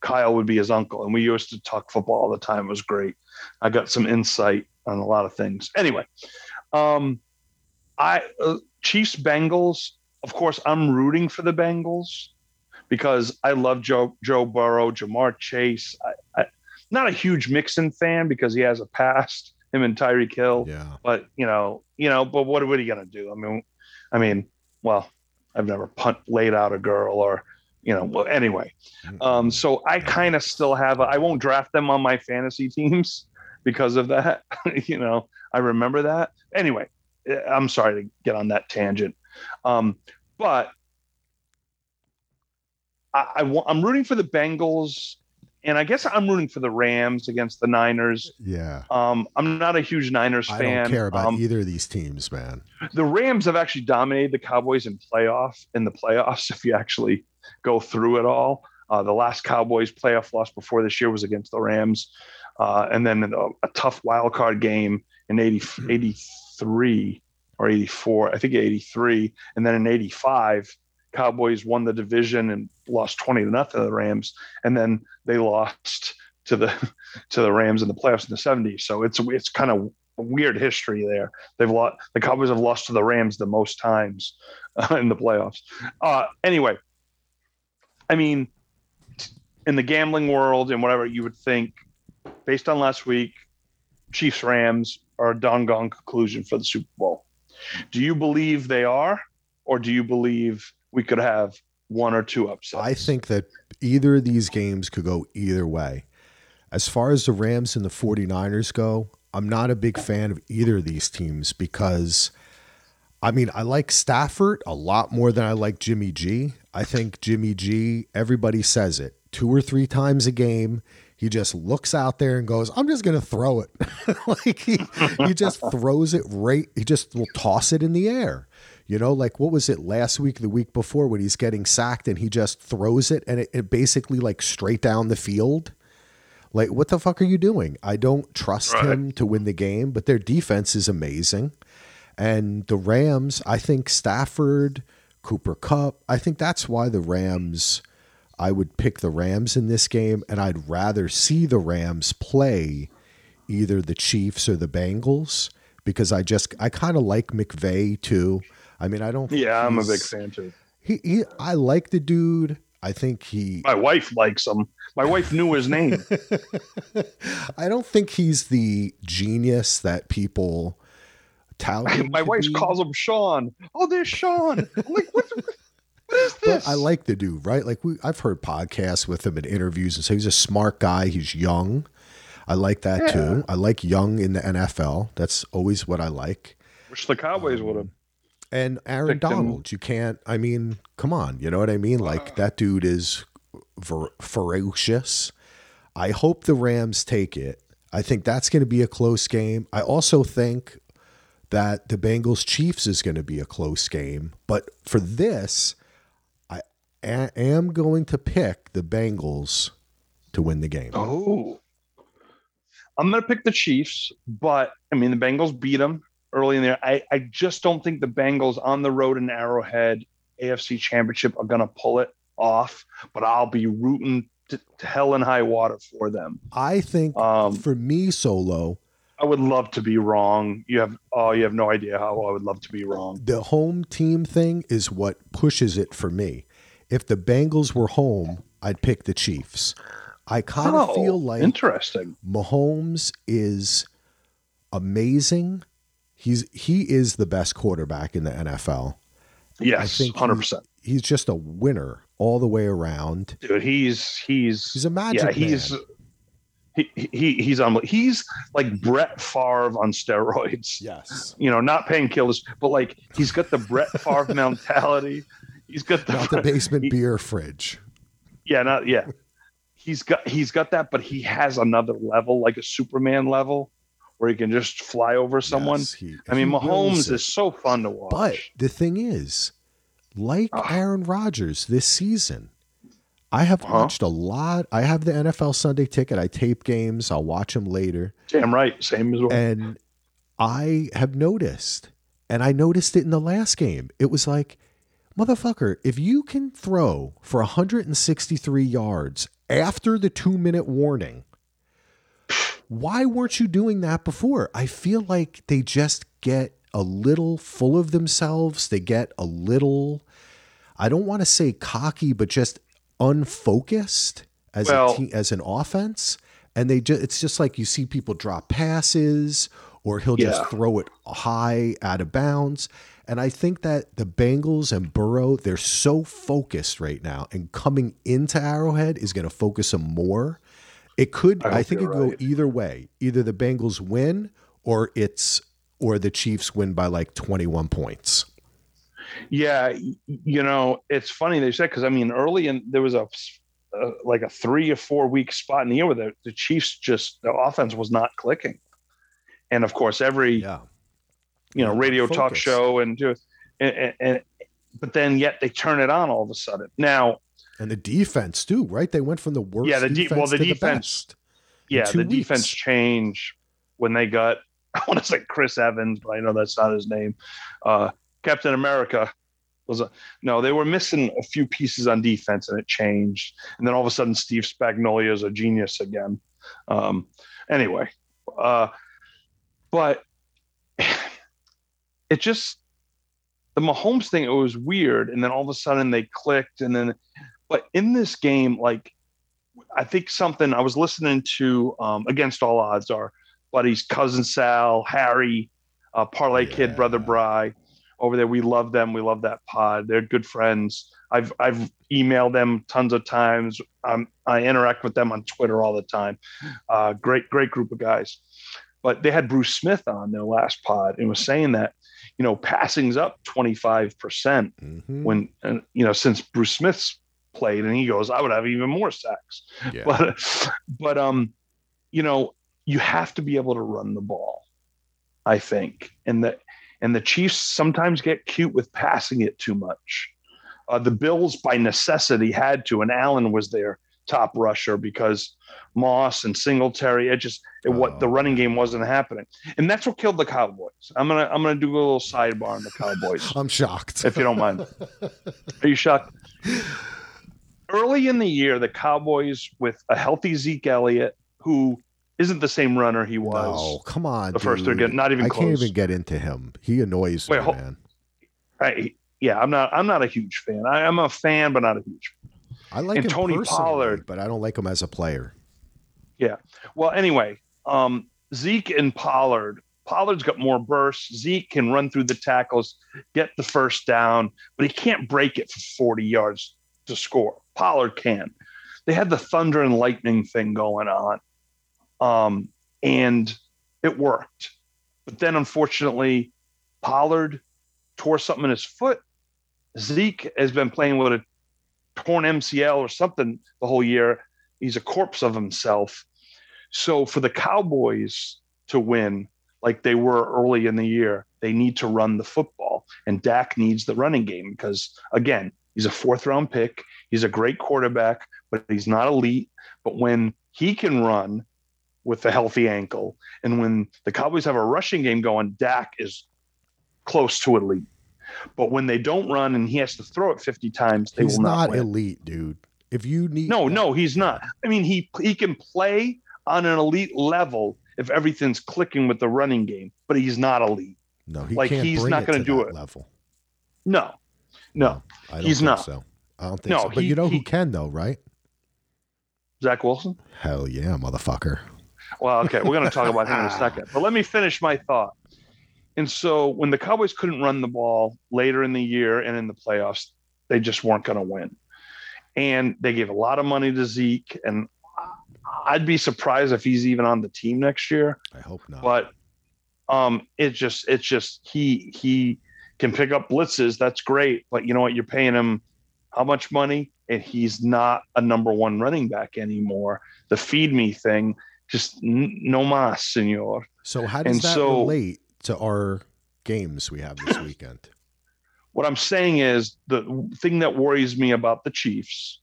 Kyle, would be his uncle, and we used to talk football all the time. It was great. I got some insight on a lot of things. Anyway, um, I uh, Chiefs Bengals. Of course, I'm rooting for the Bengals because I love Joe Joe Burrow, Ja'Marr Chase. I, I, not a huge Mixon fan because he has a past. Him and Tyreek Hill. Yeah. But you know, you know, but what what are you gonna do? I mean, I mean, well, I've never punt laid out a girl or you know. Well, anyway, um, so I kind of still have. A, I won't draft them on my fantasy teams because of that. you know, I remember that. Anyway, eh, I'm sorry to get on that tangent, um, but I, I I'm rooting for the Bengals, and I guess I'm rooting for the Rams against the Niners. Yeah. Um, I'm not a huge Niners I fan. don't care about um, either of these teams, man. the Rams have actually dominated the Cowboys in playoff in the playoffs. If you actually go through it all, uh, the last Cowboys playoff loss before this year was against the Rams, uh, and then a, a, tough wild card game in 80, 83 or 84, I think 83, and then in 85, Cowboys won the division and lost 20 to nothing to the Rams, and then they lost to the to the Rams in the playoffs in the 70s. So it's it's kind of weird history there. They've lost the Cowboys have lost to the Rams the most times in the playoffs. Uh, anyway, I mean, in the gambling world and whatever, you would think, based on last week, Chiefs Rams are a doggone conclusion for the Super Bowl. Do you believe they are, or do you believe we could have one or two upsets? I think that either of these games could go either way. As far as the Rams and the 49ers go, I'm not a big fan of either of these teams because I mean, I like Stafford a lot more than I like Jimmy G. I think Jimmy G, everybody says it two or three times a game. He just looks out there and goes, I'm just going to throw it. like he, he just throws it right. He just will toss it in the air. You know, like what was it last week, the week before when he's getting sacked and he just throws it and it, it basically like straight down the field? Like, what the fuck are you doing? I don't trust Right. him to win the game, but their defense is amazing. And the Rams, I think Stafford, Cooper Kupp, I think that's why the Rams, I would pick the Rams in this game. And I'd rather see the Rams play either the Chiefs or the Bengals because I just, I kind of like McVay too. I mean, I don't. yeah, I'm a big fan too. He, he, I like the dude. I think he, My wife likes him. My wife knew his name. I don't think he's the genius that people tout. My wife be, calls him Sean. Oh, there's Sean. I'm like, what, the, what is But? I like the dude, right? Like we, I've heard podcasts with him and interviews, and so he's a smart guy. He's young. I like that Yeah. too. I like young in the NFL. That's always what I like. Wish the Cowboys would have. And Aaron him. Donald, you can't. I mean, come on, you know what I mean? Like uh. that dude is ver- ferocious. I hope the Rams take it. I think that's going to be a close game. I also think that the Bengals Chiefs is going to be a close game. But for this, I a- am going to pick the Bengals to win the game. Oh. I'm going to pick the Chiefs, but I mean, the Bengals beat them early in there. I, I just don't think the Bengals on the road in Arrowhead AFC Championship are going to pull it off, but I'll be rooting to, to hell and high water for them. I think Um, for me, Solo, I would love to be wrong. You have, oh, you have no idea how I would love to be wrong. the home team thing is what pushes it for me. If the Bengals were home, I'd pick the Chiefs. I kind of Oh, feel like interesting. Mahomes is amazing. He's he is the best quarterback in the NFL. Yes, think hundred percent, He's just a winner all the way around. dude. He's he's He's a magic yeah, he's man. he, he he's on he's like Brett Favre on steroids. Yes. You know, not painkillers, but like he's got the Brett Favre mentality. He's got the, Not the basement he- beer fridge. yeah, not yeah. he's got he's got that, but he has another level, like a Superman level, where he can just fly over someone. Yes, he- I mean, Mahomes is so fun to watch. But the thing is, like Ugh. Aaron Rodgers this season, I have Uh-huh. watched a lot. I have the NFL Sunday ticket. I tape games. I'll watch them later. damn right, same as well. And I have noticed, and I noticed it in the last game. It was like, motherfucker, if you can throw for 163 yards after the two minute warning, why weren't you doing that before? I feel like they just get a little full of themselves. They get a little, I don't want to say cocky, but just unfocused as Well- a team, as an offense. And they just, it's just like you see people drop passes or he'll just throw it high out of bounds. And I think that the Bengals and Burrow, they're so focused right now, and coming into Arrowhead is going to focus them more. It could, I I, think, it could go either way. Either the Bengals win, or it's or the Chiefs win by like twenty one points. Yeah, you know, it's funny they said because I mean, early in there was a uh, like a three or four week spot in the year where the, the Chiefs just the offense was not clicking, and of course every Yeah, you know Yeah, radio talk show and do and, and, and but then yet they turn it on all of a sudden. Now, and the defense too, right? They went from the worst. Yeah, the de- defense well, the defense- best. yeah, the defense weeks. changed when they got I want to say Chris Evans, but I know that's not his name. Uh, Captain America was a no. They were missing a few pieces on defense, and it changed. And then all of a sudden, Steve Spagnuolo is a genius again. Um, anyway, uh, but it just the Mahomes thing. It was weird, and then all of a sudden they clicked, and then but in this game, like I think something I was listening to um, Against All Odds, our buddies, cousin Sal, Harry, uh, Parlay Kid, brother Bry, over there. We love them. We love that pod. They're good friends. I've I've emailed them tons of times. Um, I interact with them on Twitter all the time. Uh, great great group of guys. But they had Bruce Smith on their last pod and was saying that you know passing's up twenty five percent Mhm. when and, you know since Bruce Smith's played, and he goes, I would have even more sacks yeah. but but um you know you have to be able to run the ball i think and the and the chiefs sometimes get cute with passing it too much uh, the bills by necessity had to and allen was their top rusher because moss and singletary it just it, what the Oh. running game wasn't happening and that's what killed the cowboys i'm gonna i'm gonna do a little sidebar on the cowboys I'm shocked. if you don't mind. Are you shocked? Early in the year, the Cowboys with a healthy Zeke Elliott, who isn't the same runner he was. No, come on. the first they're dude. getting not even I close. can't even get into him. He annoys Wait, me, hold- man. I, yeah, I'm not. I'm not a huge fan. I, I'm a fan, but not a huge. fan. I like and Tony Pollard. but I don't like him as a player. Yeah. Well, anyway, um, Zeke and Pollard. Pollard's got more bursts. Zeke can run through the tackles, get the first down, but he can't break it for 40 yards to score. Pollard can. They had the thunder and lightning thing going on, um, and it worked. But then, unfortunately, Pollard tore something in his foot. Zeke has been playing with a torn MCL or something the whole year. He's a corpse of himself. So for the Cowboys to win like they were early in the year, they need to run the football. And Dak needs the running game because, again, he's a fourth round pick. He's a great quarterback, but he's not elite. But when he can run with a healthy ankle, and when the Cowboys have a rushing game going, Dak is close to elite. But when they don't run and he has to throw it 50 times, they He's will not, not elite, dude. If you need No, no, he's not. I mean, he he can play on an elite level if everything's clicking with the running game, but he's not elite. no, he like, can't he's not gonna do it. level. No, no. I don't He's think not. so. I don't think No, so. But he- you know he- who can though, right? Zach Wilson. Hell yeah, motherfucker. Well, okay, we're going to talk about him in a second, but let me finish my thought. And so, when the Cowboys couldn't run the ball later in the year and in the playoffs, they just weren't going to win. And they gave a lot of money to Zeke, and I'd be surprised if he's even on the team next year. I hope not. but um it just it's just he he can pick up blitzes that's great but you know what you're paying him how much money? And he's not a number one running back anymore. The feed me thing, just n- no mas, senor. So how does And that so- relate to our games we have this weekend? What I'm saying is the thing that worries me about the Chiefs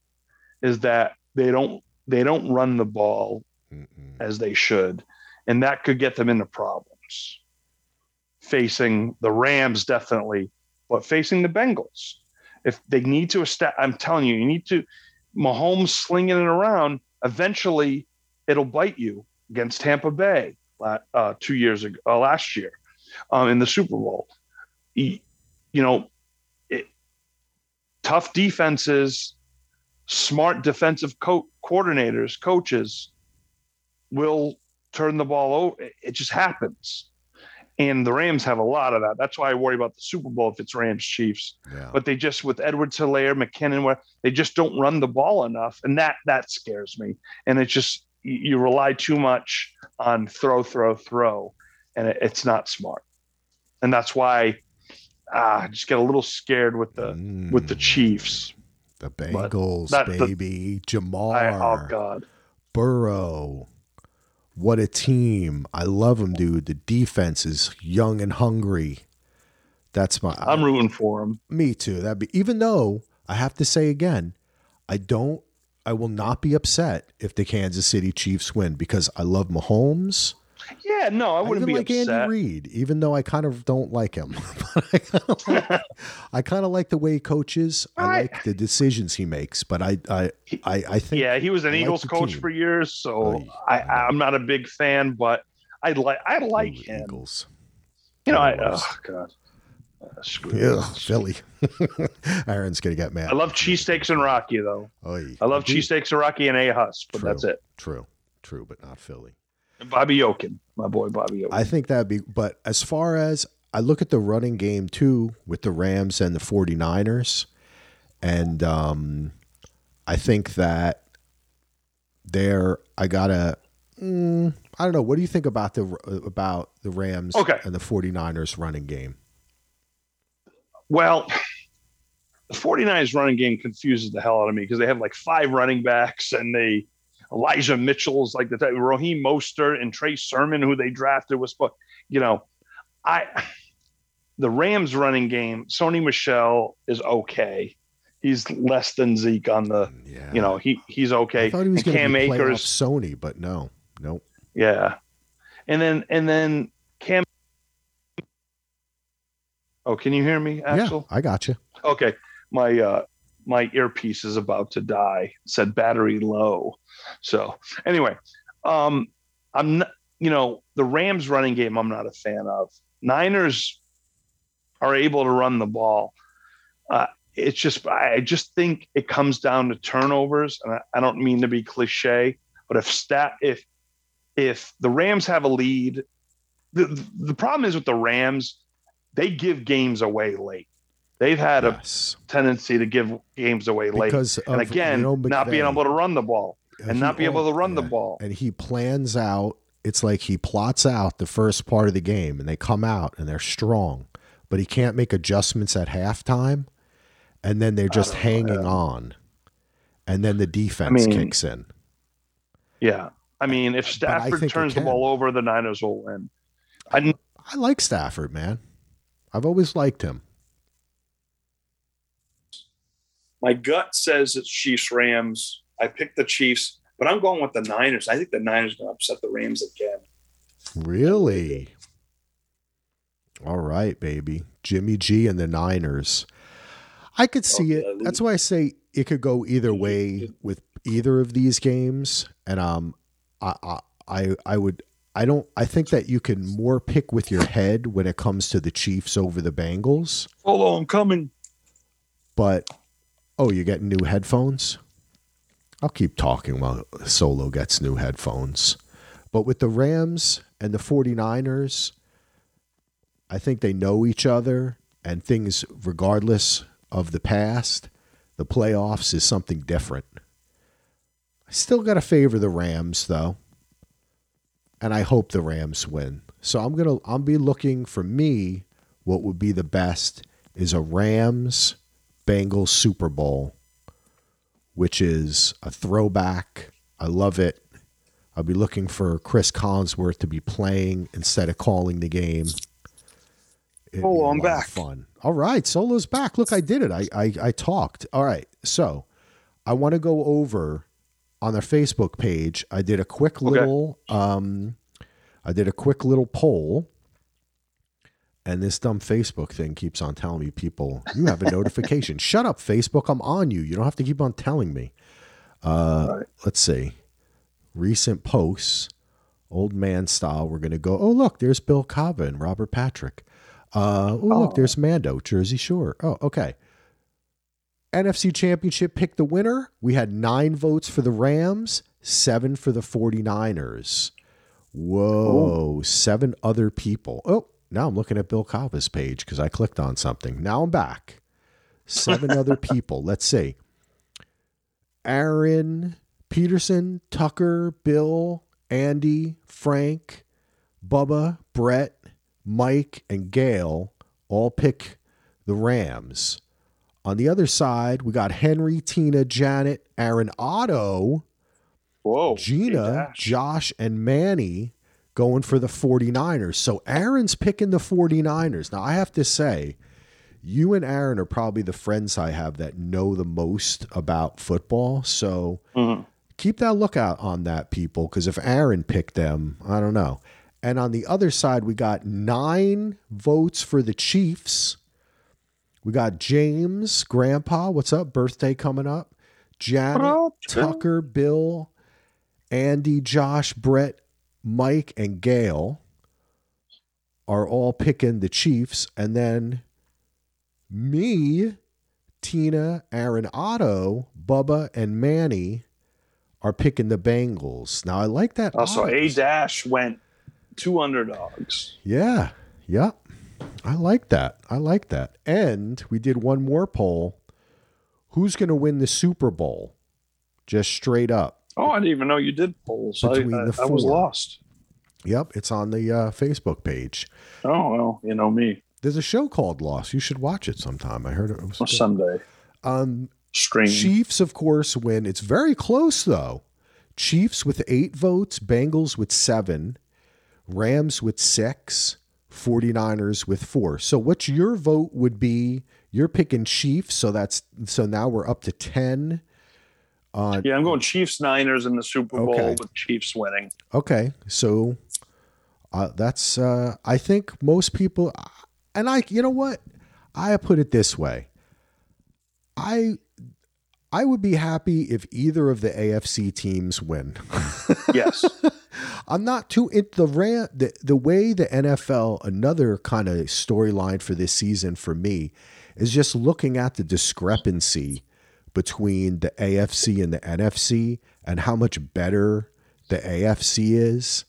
is that they don't they don't run the ball Mm-mm. as they should, and that could get them into problems. Facing the Rams, definitely, but facing the Bengals, if they need to I'm telling you, you need to. Mahomes slinging it around, eventually, it'll bite you against Tampa Bay uh, two years ago, uh, last year, um, in the Super Bowl. You, know, it, tough defenses, smart defensive co- coordinators, coaches will turn the ball over. It just happens. And the Rams have a lot of that. That's why I worry about the Super Bowl if it's Rams Chiefs. Yeah. But they just with Edward Helaire, McKinnon, where they just don't run the ball enough, and that that scares me. And it's just you rely too much on throw, throw, throw, and it, it's not smart. And that's why ah, I just get a little scared with the with the Mm, Chiefs. The Bengals, that- the- baby. Ja'Marr. I, oh God, Burrow. What a team. I love them, dude. The defense is young and hungry. That's my I'm rooting for them. me too. That'd be even though I have to say again, I don't I will not be upset if the Kansas City Chiefs win because I love Mahomes. Yeah, no, I I wouldn't even be like upset. Andy Reid, even though I kind of don't like him. I kind of like, I kind of like the way he coaches. I I- like the decisions he makes, but I I I, I think yeah, he was an I Eagles the coach team. for years, so Oh, I. I'm not a big fan, but I like I like Ooh, him. Eagles. You know, I oh god, Uh, screw Yeah. Philly. Aaron's gonna get mad. I love cheesesteaks and Rocky though. Oy, I love cheesesteaks and Rocky and A Hus, but True. that's it. True, true, but not Philly. And Bobby Yokin, my boy Bobby Yokin. I think that'd be, but as far as I look at the running game too with the Rams and the 49ers, and um, I think that there, I gotta, mm, I don't know. What do you think about the about the Rams Okay. and the 49ers running game? Well, the 49ers running game confuses the hell out of me because they have like five running backs and they Elijah Mitchell's like the type Raheem Mostert and Trey Sermon, who they drafted was but you know, I the Rams running game, Sony Michel is okay. He's less than Zeke on the Yeah, you know, he he's I okay. thought he was And going Cam to be playoff Akers, Sony, but no, no. yeah. And then and then Cam Oh, can you hear me, Axel? Yeah, I got you. okay my uh my earpiece is about to die said battery low. So anyway um i'm not you know the rams running game i'm not a fan of. Niners are able to run the ball. Uh it's just i just think it comes down to turnovers and i, I don't mean to be cliche but if stat if if the rams have a lead the the problem is with the rams they give games away late they've had a tendency to give games away late. because And again, not being able to run the ball and He not be able to run the ball. And he plans out. It's like he plots out the first part of the game, and they come out and they're strong, but he can't make adjustments at halftime, and then they're just don't know, hanging on, and then the defense mean, kicks in. Yeah. I mean, if Stafford turns the ball over, the Niners will win. I, I like Stafford, man. I've always liked him. My gut says it's Chiefs Rams. I picked the Chiefs, but I'm going with the Niners. I think the Niners are going to upset the Rams again. Really? All right, baby. Jimmy G and the Niners. I could see it. That's why I say it could go either way with either of these games. And um I I I, would I don't I think that you can more pick with your head when it comes to the Chiefs over the Bengals. Follow, I'm coming. But oh, you're getting new headphones? I'll keep talking while Solo gets new headphones. But with the Rams and the 49ers, I think they know each other and things regardless of the past, the playoffs is something different. I still got to favor the Rams though. And I hope the Rams win. So I'm going to I'll be looking for me what would be the best is a Rams Bengals Super Bowl which is a throwback. I love it. I'll be looking for Chris Collinsworth to be playing instead of calling the game. It'd Oh, I'm back. Fun. All right, Solo's back. Look, I did it. I I, I talked. All right, so I want to go over on their Facebook page. I did a quick little um, I did a quick little poll. And this dumb Facebook thing keeps on telling me people, you have a notification. Shut up, Facebook. I'm on you. You don't have to keep on telling me. Uh, Right. Let's see. Recent posts, old man style. We're going to go. Oh, look, there's Bill Cava and Robert Patrick. Uh, oh, look, Oh. there's Mando, Jersey Shore. Oh, okay. NFC Championship pick the winner. We had nine votes for the Rams, seven for the 49ers. Whoa, seven other people. Oh, now I'm looking at Bill Kava's page because I clicked on something. Now I'm back. Seven other people. Let's see. Aaron, Peterson, Tucker, Bill, Andy, Frank, Bubba, Brett, Mike, and Gail all pick the Rams. On the other side, we got Henry, Tina, Janet, Aaron Otto, Whoa. Gina, Josh, and Manny going for the 49ers. So Aaron's picking the 49ers. Now, I have to say, you and Aaron are probably the friends I have that know the most about football. So Mhm. keep that lookout on that, people, because if Aaron picked them, I don't know. And on the other side, we got nine votes for the Chiefs. We got James, Grandpa. What's up? Birthday coming up. Janet, Tucker, Bill, Andy, Josh, Brett, Mike, and Gail are all picking the Chiefs. And then me, Tina, Aaron Otto, Bubba, and Manny are picking the Bengals. Now I like that. Oh, also, A Dash went two underdogs. Yeah. Yep. I like that. I like that. And we did one more poll. Who's going to win the Super Bowl? Just straight up. Oh, I didn't even know you did polls. I, I, I was lost. Yep, it's on the uh, Facebook page. Oh well, you know me. There's a show called Lost. You should watch it sometime. I heard it was On good. Sunday Um, stream. Chiefs, of course, win. It's very close though. Chiefs with eight votes, Bengals with seven, Rams with six, 49ers with four. So what's your vote would be you're picking Chiefs, so that's so now we're up to ten. Uh, yeah, I'm going Chiefs Niners in the Super Bowl Okay. with Chiefs winning. Okay, so uh, that's uh, I think most people, and I, you know what, I put it this way, I, I would be happy if either of the AFC teams win. Yes. I'm not too in the ran the the way the NFL. Another kind of storyline for this season for me is just looking at the discrepancy between the AFC and the NFC and how much better the AFC is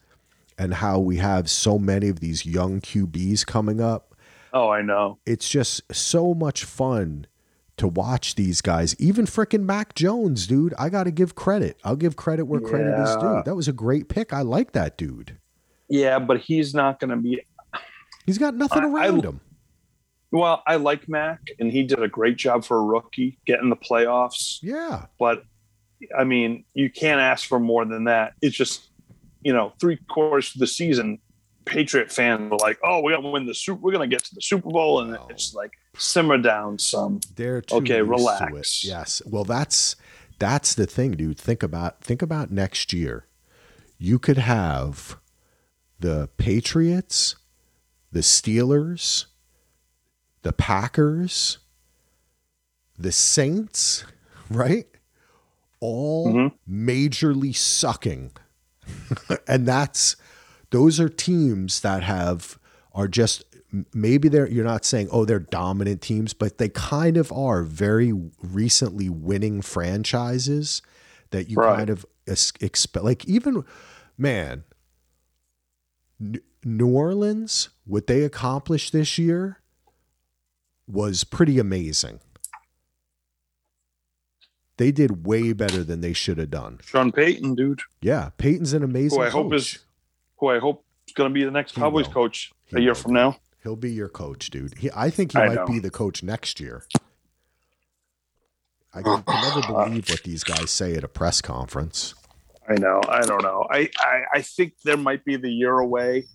and how we have so many of these young QBs coming up. oh, I know. It's just so much fun to watch these guys. Even frickin' Mac Jones, dude. I got to give credit. I'll give credit where credit is due. That was a great pick. I like that dude. Yeah, but he's not going to be. He's got nothing I- I- around him. Well, I like Mac, and he did a great job for a rookie getting the playoffs. Yeah. But I mean, you can't ask for more than that. It's just, you know, three quarters of the season, Patriot fans were like, "Oh, we're gonna win the super. We're gonna get to the Super Bowl," and Wow. it's like simmer down some. They're Okay, used to relax. it. Yes. Well, that's that's the thing, dude. Think about think about next year. You could have the Patriots, the Steelers, the Packers, the Saints, right? All Mhm. majorly sucking. and that's those are teams that have are just maybe they're you're not saying oh they're dominant teams but they kind of are very recently winning franchises that you Right. kind of expect like even man New Orleans what they accomplished this year was pretty amazing they did way better than they should have done Sean Payton, dude, yeah Peyton's an amazing who I hope is, who I hope is gonna be the next He Cowboys will. coach He a year will. from now. He'll be your coach, dude. He, I think he I might know. be the coach next year. I can, never believe what these guys say at a press conference. I know. I don't know. I, I, I think there might be the year away,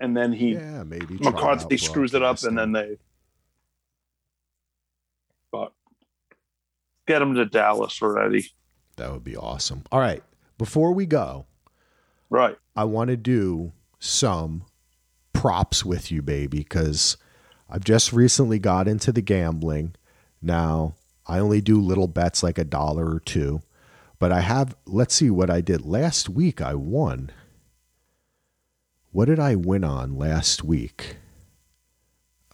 and then he Yeah, maybe McCarthy screws it up, and then they. But get him to Dallas already. that would be awesome. All right, before we go, Right. I want to do some props with you, baby, because I've just recently got into the gambling. Now, I only do little bets like a dollar or two, but I have, let's see what I did. Last week, I won. What did I win on last week?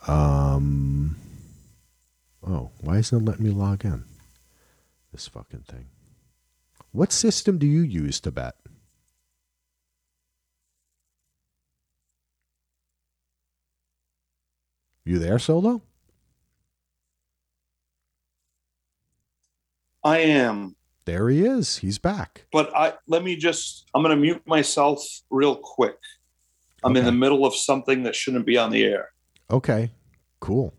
Um, oh, why isn't it letting me log in? This fucking thing. What system do you use to bet? You there, Solo? I am. There he is. He's back. But I let me just I'm gonna mute myself real quick. I'm in the middle of something that shouldn't be on the air. Okay, cool.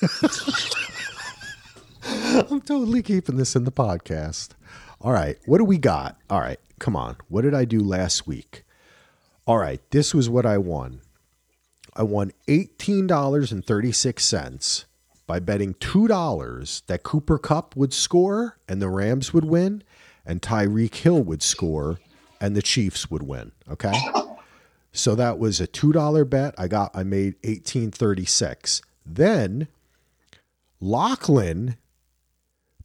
I'm totally keeping this in the podcast. All right, what do we got? All right, come on. What did I do last week? All right, this was what I won. I won $18.36 by betting $2 that Cooper Kupp would score and the Rams would win, and Tyreek Hill would score and the Chiefs would win. Okay. So that was a two dollar bet. I got I made eighteen thirty six. Then Lachlan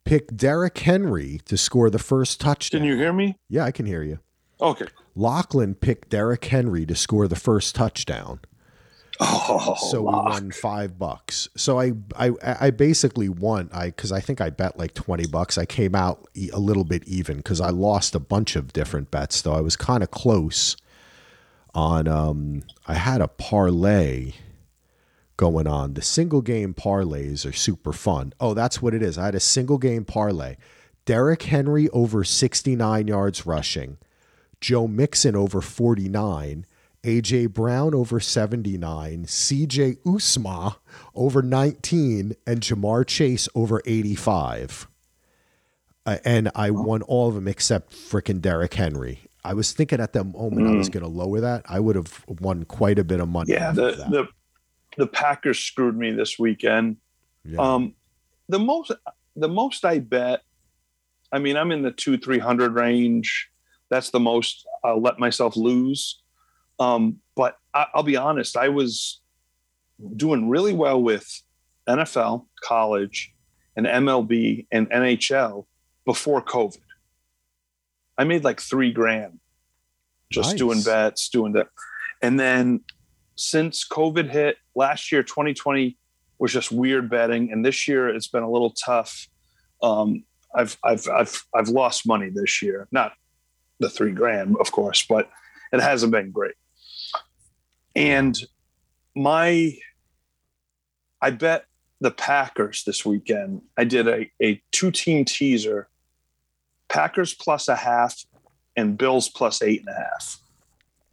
picked Derrick Henry to score the first touchdown. Can you hear me? Yeah, I can hear you. Okay. Lachlan picked Derrick Henry to score the first touchdown. Oh, so we won five bucks. So I I I basically won. I because I think I bet like twenty bucks. I came out a little bit even because I lost a bunch of different bets. Though I was kind of close on. Um, I had a parlay going on. The single game parlays are super fun. Oh, that's what it is. I had a single game parlay. Derrick Henry over sixty nine yards rushing. Joe Mixon over 49, AJ Brown over 79, CJ Uzomah over 19, and Ja'Marr Chase over 85. Uh, and I won all of them except frickin' Derrick Henry. I was thinking at the moment I was going to lower that. I would have won quite a bit of money. Yeah, the, that. the the Packers screwed me this weekend. Yeah. Um, the most the most I bet. I mean, I'm in the two three hundred range. That's the most I'll let myself lose. Um, but I, I'll be honest, I was doing really well with NFL, college, and MLB and NHL before COVID. I made like three grand just Nice. doing bets, doing that. And then since COVID hit last year, 2020 was just weird betting, and this year it's been a little tough. Um, I've I've I've I've lost money this year, not the three grand, of course, but it hasn't been great. And my, I bet the Packers this weekend. I did a a two team teaser, Packers plus a half, and Bills plus eight and a half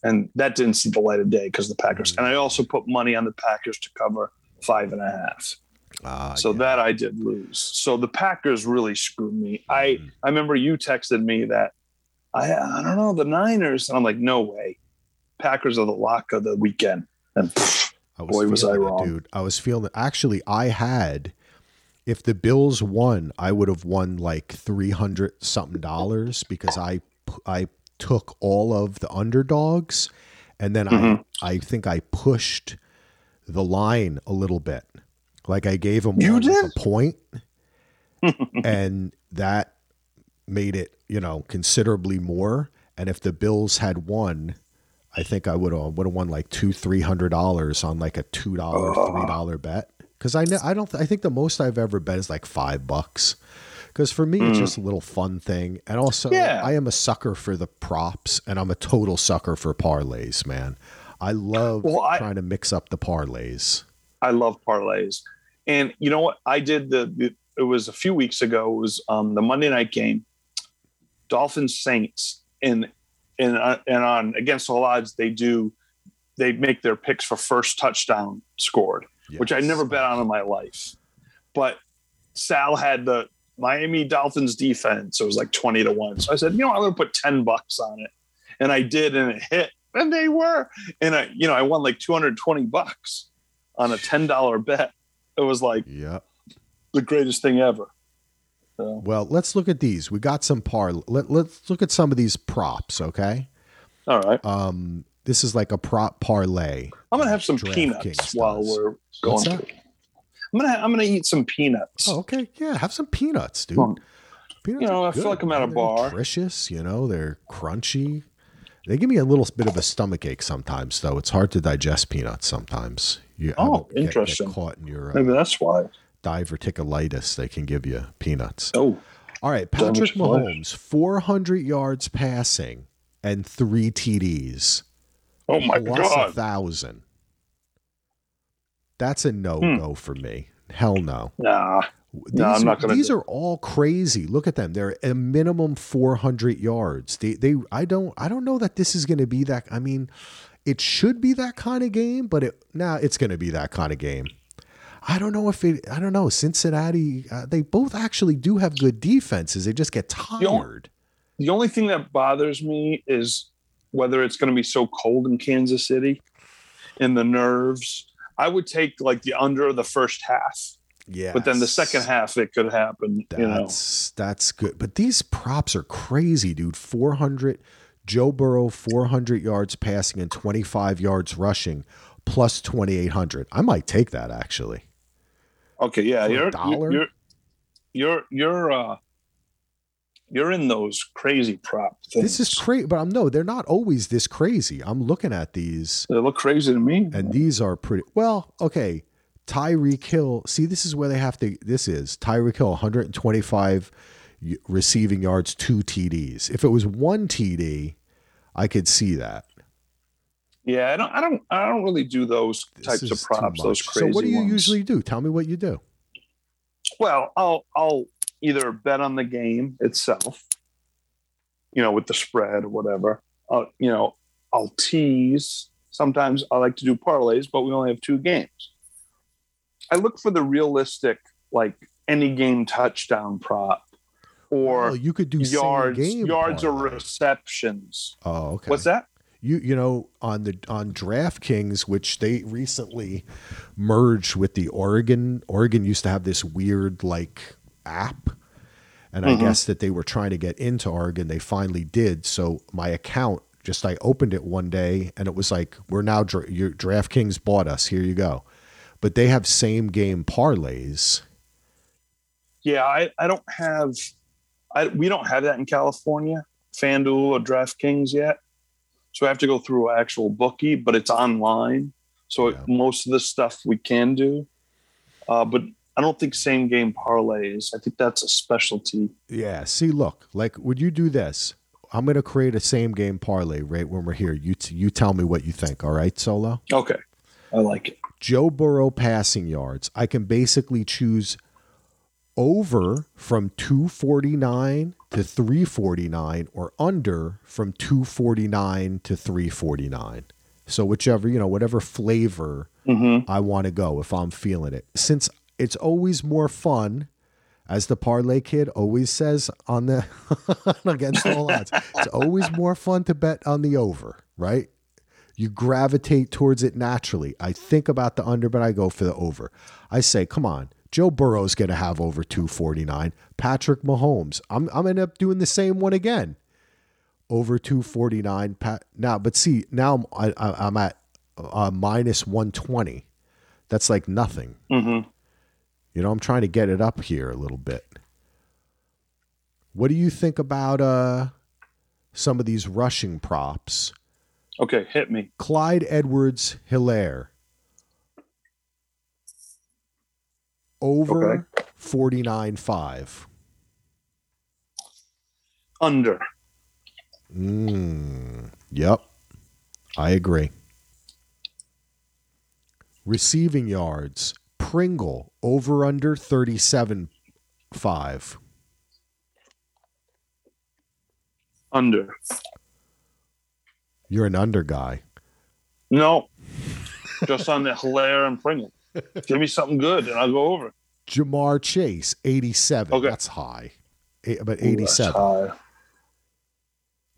and that didn't see the light of day because the Packers. And I also put money on the Packers to cover five and a half. Ah, so yeah. that I did lose. So the Packers really screwed me. I Mhm. I remember you texted me that I I don't know the Niners, and I'm like, no way, Packers are the lock of the weekend. And pff, I was Boy, was I it, wrong. dude. I was feeling it. Actually, I had. If the Bills won, I would have won like three hundred something dollars because I I took all of the underdogs, and then Mhm. I I think I pushed the line a little bit. Like I gave them You did? a point, and that made it you know considerably more. And if the Bills had won, I think I would have would have won like two three hundred dollars on like a two dollar three dollar bet. Because I know I don't I think the most I've ever bet is like five bucks. Because for me it's Mm. just a little fun thing, and also Yeah. I am a sucker for the props, and I'm a total sucker for parlays, man. I love Well, I- trying to mix up the parlays. I love parlays. And you know what? I did the, it was a few weeks ago. It was um, the Monday night game, Dolphins Saints, and and uh, and on against all odds they do they make their picks for first touchdown scored, which I never bet on in my life. But Sal had the Miami Dolphins defense. It was like 20 to 1. So I said, you know, I'm going to put 10 bucks on it. And I did, and it hit. And they were. And I, you know, I won like 220 bucks on a $10 bet. It was like Yep. the greatest thing ever. So, Well, let's look at these. We got some par. Let, let's look at some of these props. Okay. all right. Um, this is like a prop parlay. I'm going to have some peanuts while we're going What's through. that? I'm gonna I'm gonna eat some peanuts. Oh, okay. Yeah, have some peanuts, dude. Well, Peanuts you know, I feel like I'm at a. They're bar. Nutritious, you know, they're crunchy. They give me a little bit of a stomach ache sometimes, though. It's hard to digest peanuts sometimes. You Oh, a- get- get interesting. caught in your uh, Maybe that's why. diverticulitis. They can give you peanuts. Oh, All right, Patrick Mahomes, 400 yards passing and three TDs. oh my plus a God. thousand. That's a no Hmm. go for me. Hell no. Nah. These, No, I'm are, not gonna these do are all crazy. Look at them. They're a minimum 400 yards. They, they, I don't, I don't know that this is going to be that. I mean, it should be that kind of game, but it now it's going to be that kind of game. I don't know if it. I don't know. Cincinnati, uh, they both actually do have good defenses. They just get only- tired. The only thing that bothers me is whether it's going to be so cold in Kansas City and the nerves. I would take like the under the first half, Yeah, but then the second half it could happen. you know, That's that's good. But these props are crazy, dude. 400 Joe Burrow 400 yards passing and 25 yards rushing plus 2800. I might take that actually. okay, yeah, For you're you're you're you're uh you're in those crazy prop things. This is crazy, but I'm no, they're not always this crazy. I'm looking at these they look crazy to me. and these are pretty well, okay. Tyreek Hill, see this is where they have to this is Tyreek Hill 125 receiving yards, two TDs. If it was one TD, I could see that. yeah, I don't I don't I don't really do those This types of props. Those crazy So what do you ones. usually do? Tell me what you do. Well, I'll I'll either bet on the game itself, you know, with the spread or whatever. I'll, you know, I'll tease. Sometimes I like to do parlays, but we only have two games. I look for the realistic, like any game touchdown prop or oh, you could do yards, yards or receptions. Oh, okay. What's that? you you know on the on DraftKings, which they recently merged with the Oregon. Oregon used to have this weird like app, and I Mhm. guess that they were trying to get into Oregon. They finally did. So my account just I opened it one day, and it was like we're now dra- your DraftKings bought us. Here you go. But they have same game parlays. Yeah, I, I don't have I we don't have that in California, FanDuel or DraftKings yet. So I have to go through an actual bookie, but it's online. So Yeah. most of the stuff we can do. Uh, but I don't think same game parlays. I think that's a specialty. Yeah. See, look, like, would you do this? I'm going to create a same game parlay right when we're here. You t- you tell me what you think. All right, Solo. Okay. I like it. Joe Burrow passing yards. I can basically choose over from 249 to 349 or under from 249 to 349. So whichever, you know, whatever flavor hmm I want to go if I'm feeling it. Since it's always more fun, as the parlay kid always says on the against all odds, it's always more fun to bet on the over, right? You gravitate towards it naturally. I think about the under, but I go for the over. I say, come on, Joe Burrow's going to have over 249. Patrick Mahomes, I'm I'm end up doing the same one again. Over 249. Pat, now, but see, now I'm, I, I'm at uh, minus 120. That's like nothing. hmm You know, I'm trying to get it up here a little bit. What do you think about uh some of these rushing props? Okay, hit me. Clyde Edwards Helaire. Over 49.5. Under. Mm, yep. I agree. Receiving yards. Pringle over under 37.5. Under. You're an under guy. No. Just on the Helaire and Pringle. Give me something good and I'll go over. Ja'Marr Chase, 87. Okay. That's high. Eh, but Ooh, that's 87. high.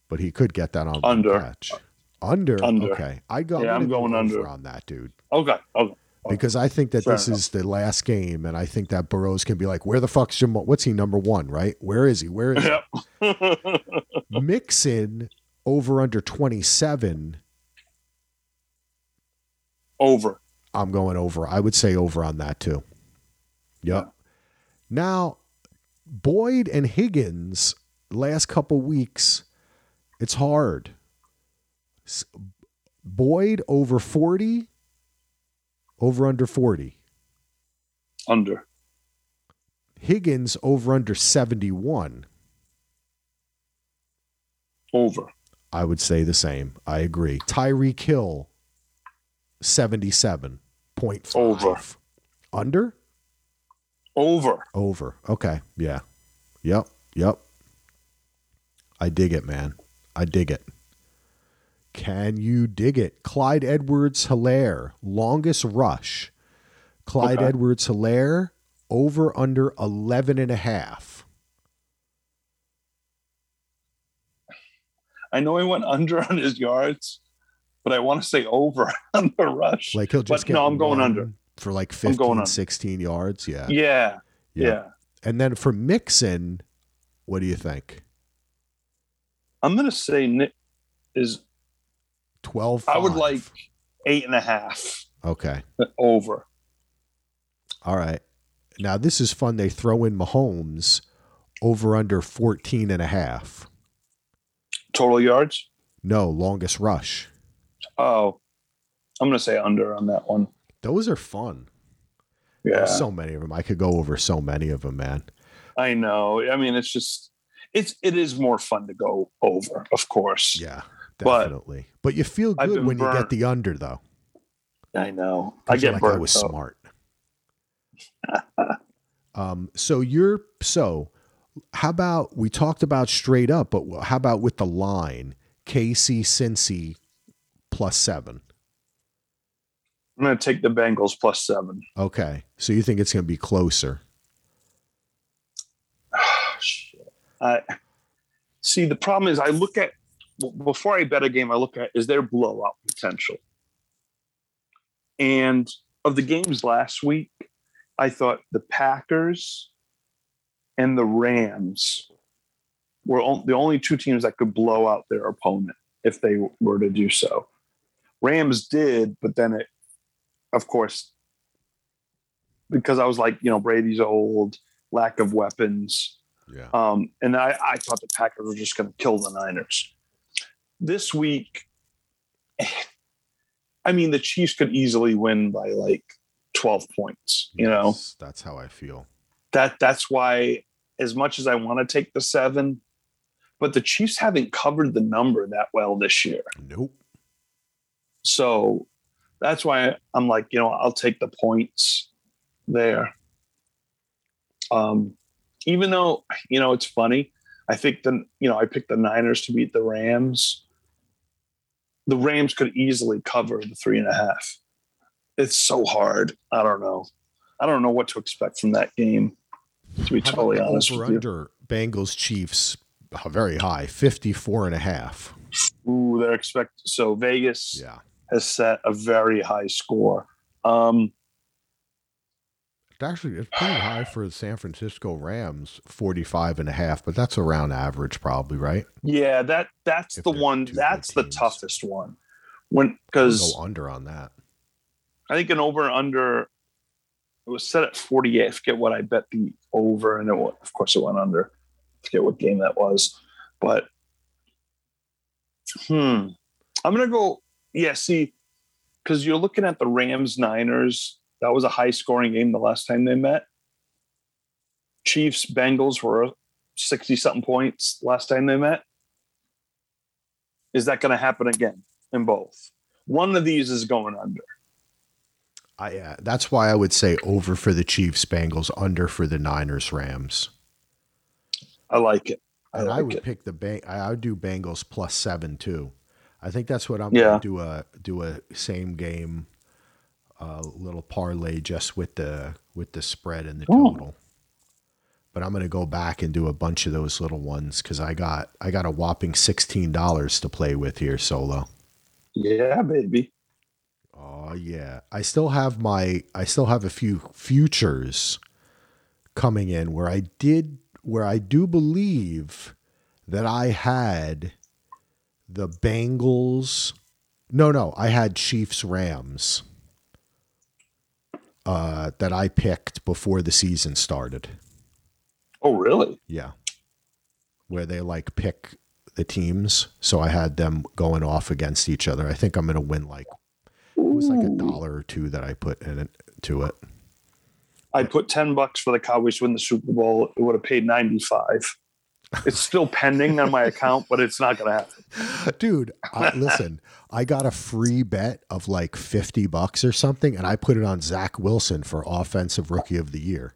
but he could get that on Under. Under. Under. Okay. I go, Yeah, I'm, I'm going over under. on that, dude. Okay. Okay. Oh, because I think that Fair this is the last game, and I think that Burrows can be like, where the fuck's Ja'Marr? What's he number one, right? Where is he? Where is he? Yep. Mixon over under 27. Over. I'm going over. I would say over on that too. Yep. Now, Boyd and Higgins, last couple weeks, it's hard. Boyd over 40, over under 40. Under. Higgins over under 71. Over. I would say the same. I agree. Tyreek Hill, 77.5. Over. Under? Over. Over. Okay. Yeah. Yep. Yep. I dig it, man. I dig it. Can you dig it? Clyde Edwards Helaire, longest rush. Clyde Okay. Edwards Helaire, over under 11 and a half. I know he went under on his yards, but I want to say over on the rush. Like he'll just But get no, I'm going under. for like I'm 15, going 16 yards. Yeah. yeah. Yeah. And then for Mixon, what do you think? I'm gonna say Nick is 12 I would like eight and a half Okay. over. All right. Now this is fun. They throw in Mahomes over under 14 and a half. Total yards? No, longest rush. Oh. I'm gonna say under on that one. Those are fun. Yeah. There's so many of them. I could go over so many of them, man. I know. I mean it's just it's it is more fun to go over, of course. Yeah, definitely. But, you feel good when you get the under, though. I know. I get like, burnt. I was though. smart. um. So you're so. How about we talked about straight up, but how about with the line KC Cincy plus seven? I'm gonna take the Bengals plus seven. Okay, so you think it's going to be closer? Shit. I see. The problem is, I look at before I bet a game. I look at is there blowout potential, and of the games last week, I thought the Packers and the Rams were the only two teams that could blow out their opponent if they were to do so. Rams did, but then it, of course, because I was like, you know, Brady's old, lack of weapons. Yeah. Um, and I, I thought the Packers were just going to kill the Niners. This week, I mean, the Chiefs could easily win by like 12 points. You know, that's how I feel. that that's why, as much as I want to take the seven, but the Chiefs haven't covered the number that well this year. Nope. So that's why I'm like, you know, I'll take the points there. Um, even though, you know, it's funny. I think the you know, I picked the Niners to beat the Rams. The Rams could easily cover the three and a half. It's so hard. I don't know. I don't know what to expect from that game, to be totally honest over with you. under Bengals Chiefs uh, very high 54 and a half. Ooh, they're expect so Vegas Yeah. has set a very high score. Um, actually it's pretty high for the San Francisco Rams 45 and a half, but that's around average probably, right? Yeah, that that's If the one. That's the toughest one. When because go under on that. I think an over and under it was set at forty eight. I forget what I bet the over, and it wa- of course it went under. I forget what game that was, but hmm, I'm gonna go. Yeah, see, because you're looking at the Rams Niners. That was a high scoring game the last time they met. Chiefs Bengals were sixty something points last time they met. Is that going to happen again in both? One of these is going under. I uh, that's why I would say over for the Chiefs Bengals, under for the Niners Rams. I like it. I And I would it. pick the bang. I would do Bengals plus seven too. I think that's what I'm Yeah. gonna do a do a same game a little parlay just with the with the spread and the Oh. total. But I'm gonna go back and do a bunch of those little ones because I got I got a whopping sixteen dollars to play with here solo. Yeah, baby. Oh yeah. I still have my I still have a few futures coming in where I did where I do believe that I had the Bengals No, no, I had Chiefs Rams uh that I picked before the season started. Oh, really? Yeah. Where they like pick the teams. So I had them going off against each other. I think I'm going to win like it was like a dollar or two that I put in it to it. I put 10 bucks for the Cowboys to win the Super Bowl. It would have paid 95. It's still pending on my account, but it's not going to happen. Dude, I, listen, I got a free bet of like 50 bucks or something, and I put it on Zach Wilson for Offensive Rookie of the Year.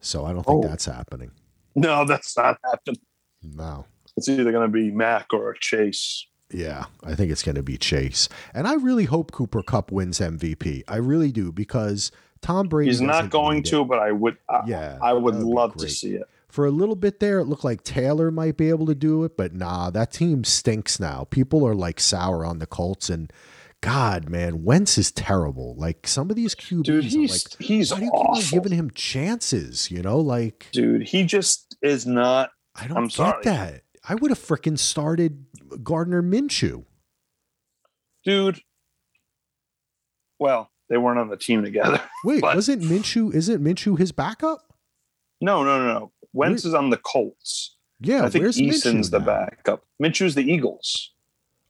So I don't think Oh. that's happening. No, that's not happening. No. It's either going to be Mac or Chase. Yeah, I think it's going to be Chase. And I really hope Cooper Kupp wins MVP. I really do because Tom Brady. He's not going to, but I would. I, Yeah, I would that would be love to see it. For a little bit there, it looked like Taylor might be able to do it, but nah, that team stinks now. People are like sour on the Colts, and God, man, Wentz is terrible. Like some of these QBs, Dude, he's like, he's why do you keep giving him chances? You know, like Dude, he just is not. I don't I'm get sorry. that. I would have freaking started Gardner Minshew. Dude. Well, they weren't on the team together. Wait, But- wasn't Minshew? Isn't Minshew his backup? No, no, no, no. Wentz is on the Colts. Yeah, I think where's Eason's Minshew the backup. Minshew's the Eagles.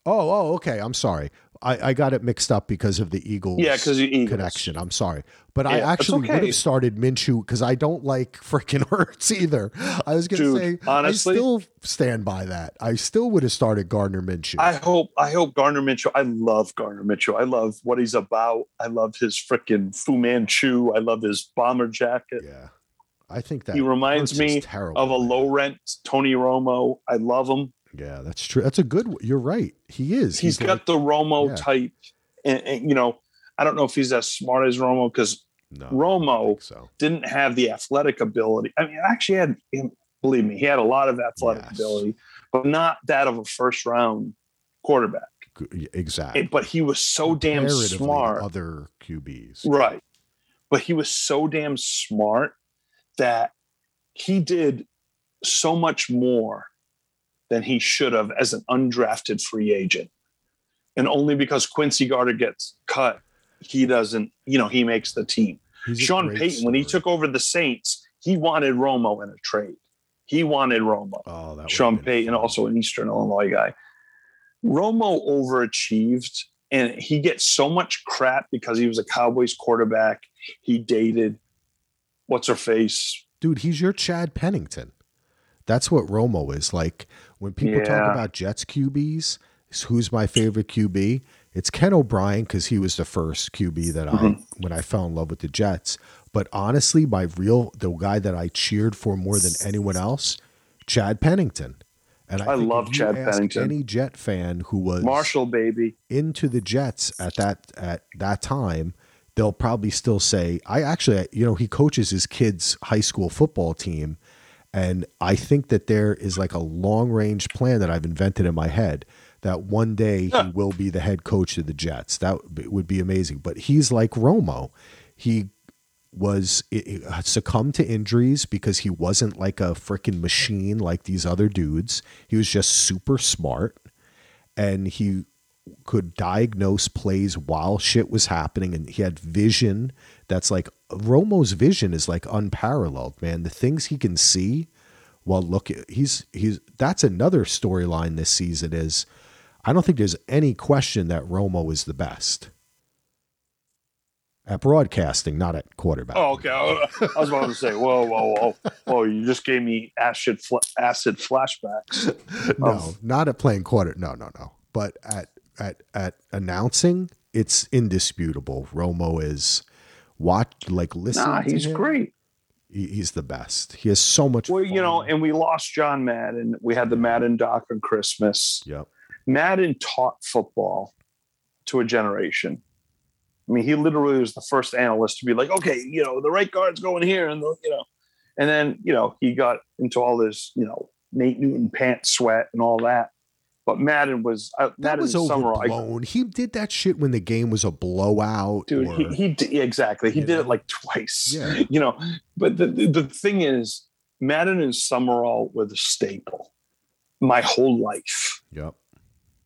Oh, oh, okay. I'm sorry. I, I got it mixed up because of the Eagles. Yeah, because connection. I'm sorry, but I Yeah, it's actually would have started Minshew because I don't like freaking Hurts either. I was gonna Dude, say honestly- I still stand by that. I still would have started Gardner Minshew. I hope I hope Gardner Minshew. I love Gardner Minshew. I love what he's about. I love his freaking Fu Manchu. I love his bomber jacket. yeah, I think that He reminds me terrible, of a low rent Tony Romo. I love him. Yeah, that's true. That's a good. You're right. He is. he's got like- the Romo yeah. type, and, and, you know, I don't know if he's as smart as Romo because no, Romo so didn't have the athletic ability. I mean, actually had believe me, he had a lot of athletic Yes. ability, but not that of a first round quarterback. Exactly. It- but he was so damn smart, Other QBs. right? But he was so damn smart that he did so much more than he should have as an undrafted free agent. And only because Quincy Carter gets cut, he doesn't, you know, he makes the team. He's Sean Payton, when he took over the Saints, he wanted Romo in a trade. He wanted Romo. oh, that Sean Payton, fun. also an Eastern Illinois guy. Romo overachieved, and he gets so much crap because he was a Cowboys quarterback. He dated what's her face. dude, he's your Chad Pennington. That's what Romo is like. When people talk about Jets QBs, who's my favorite QB? It's Ken O'Brien because he was the first QB that I Mhm. when I fell in love with the Jets. But honestly, my real the guy that I cheered for more than anyone else, Chad Pennington. And I think love Chad Pennington. Any Jet fan who was Marshall, baby. into the Jets at that at that time, they'll probably still say, "I actually, you know, he coaches his kids' high school football team, and I think that there is like a long range plan that I've invented in my head that one day he will be the head coach of the Jets. That would be- amazing. But he's like Romo, he was succumbed to injuries because he wasn't like a freaking machine like these other dudes. He was just super smart and he could diagnose plays while shit was happening and he had vision that's like Romo's vision is like unparalleled man the things he can see while look he's he's that's another storyline this season is I don't think there's any question that Romo is the best at broadcasting not at quarterback Oh, okay. I was about to say, whoa, whoa, whoa, whoa! You just gave me acid, fl- acid flashbacks. no, of- not at playing quarter. No, no, no. But at at at announcing, it's indisputable. Romo is watch like listen. Nah, to he's great. he- he's the best. He has so much. Well, you know, and we lost John Madden. We had the Madden doc on Christmas. yep. Madden taught football to a generation. I mean, he literally was the first analyst to be like, okay, you know, the right guard's going here, and the, you know, and then you know he got into all this, you know, Nate Newton pants sweat and all that. But Madden was uh, That Madden was Summerall. I- overblown. he did that shit when the game was a blowout. dude, or, he, he did, exactly. He did know? it like twice. Yeah. You know, but the, the thing is, Madden and Summerall were the staple my whole life. Yep.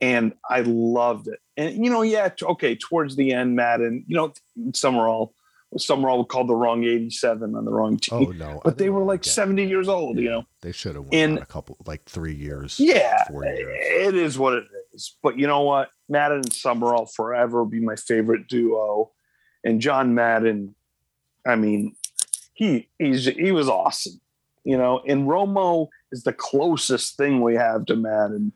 and I loved it. And you know, yeah, okay, towards the end, Madden, you know, Summerall, Summerall called the wrong 87 on the wrong team. Oh no. But they were like it. 70 years old, you know. They should have went in- a couple, like three years. Yeah, four years. it is what it is. But you know what? Madden and Summerall forever be my favorite duo. And John Madden, I mean, he he's he was awesome, you know. And Romo is the closest thing we have to Madden.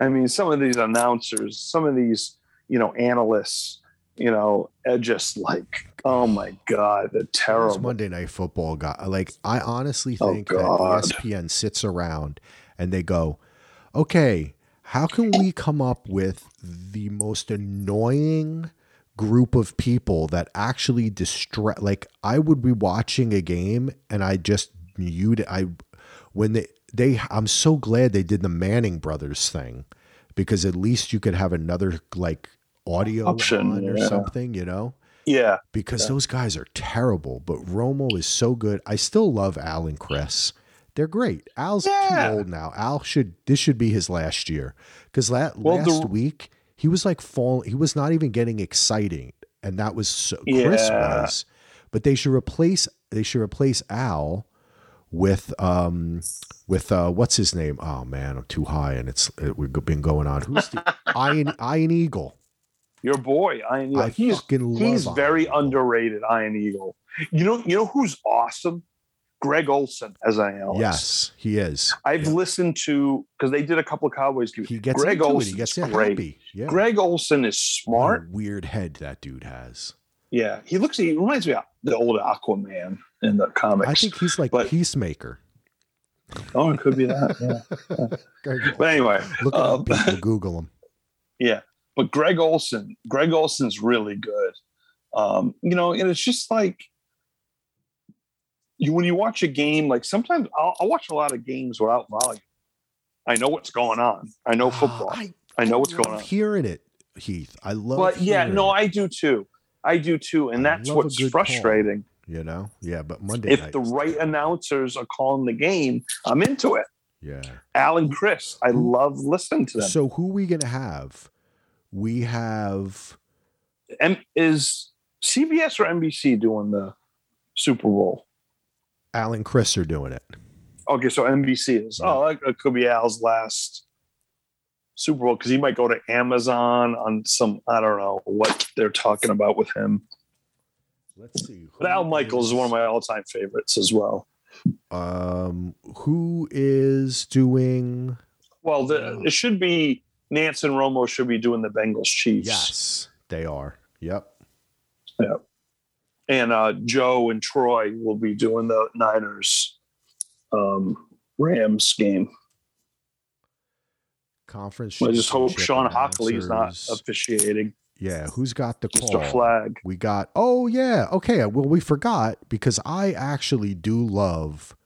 I mean, some of these announcers, some of these, you know, analysts, you know, just like, oh my god, Those terrible. Monday Night Football guy. Like, I honestly Oh, think that E ESPN sits around and they go, okay, how can we come up with the most annoying group of people that actually distract? Like, I would be watching a game and I just mute it. I, when they, they, I'm so glad they did the Manning brothers thing because at least you could have another like audio Option, on or yeah. something, you know? Yeah, because Yeah. those guys are terrible. But Romo is so good. I still love Al and Chris. They're great. Al's Yeah. too old now. Al should this should be his last year because that Well, the- last week he was like falling. He was not even getting exciting, and that was so, Chris was. But they should replace they should replace Al with um with uh what's his name? Oh man, I'm too high, and it's it, we've been going on. Who's the Iron Iron Eagle? Your boy, Iron Eagle. I he's he's very underrated, Iron Eagle. You know, you know who's awesome? Greg Olson as I am. Yes, he is. I've Yeah. listened to because they did a couple of Cowboys games. He gets Greg. Olson's He gets great. Yeah. Greg Olson is What smart. a weird head that dude has. Yeah, he looks. He reminds me of the old Aquaman in the comics. I think he's like But- Peacemaker. oh, it could be that. Yeah. But anyway, Look um, people Google him. Yeah, but Greg Olson, Greg Olson's really good. Um, you know, and it's just like you when you watch a game. Like sometimes I'll, I'll watch a lot of games without volume. I know what's going on. I know football. Ah, I, I know what's going on. Hearing it, Heath. I love. But yeah, no, I do too. I do too, and that's what's good call. frustrating. you know. Yeah, but Monday If night. the right announcers are calling the game, I'm into it. Yeah. Alan Chris, I love listening to them. So who we gonna have? We have M- is CBS or NBC doing the Super Bowl? Alan Chris are doing it. Okay, so NBC is. Yeah. Oh, that could be Al's last Super Bowl because he might go to Amazon on some. I don't know what they're talking about with him. Let's see. But Al Michaels is one of my all-time favorites as well. Um, who is doing? Well, the, it should be Nance and Romo should be doing the Bengals Chiefs. Yes, they are. Yep. Yep. And uh, Joe and Troy will be doing the Niners um, Rams game. Conference. I just hope Shawn Hochuli is not officiating. Yeah, who's got the call? Mr. Flag. We got. Oh yeah. Okay. Well, we forgot because I actually do love.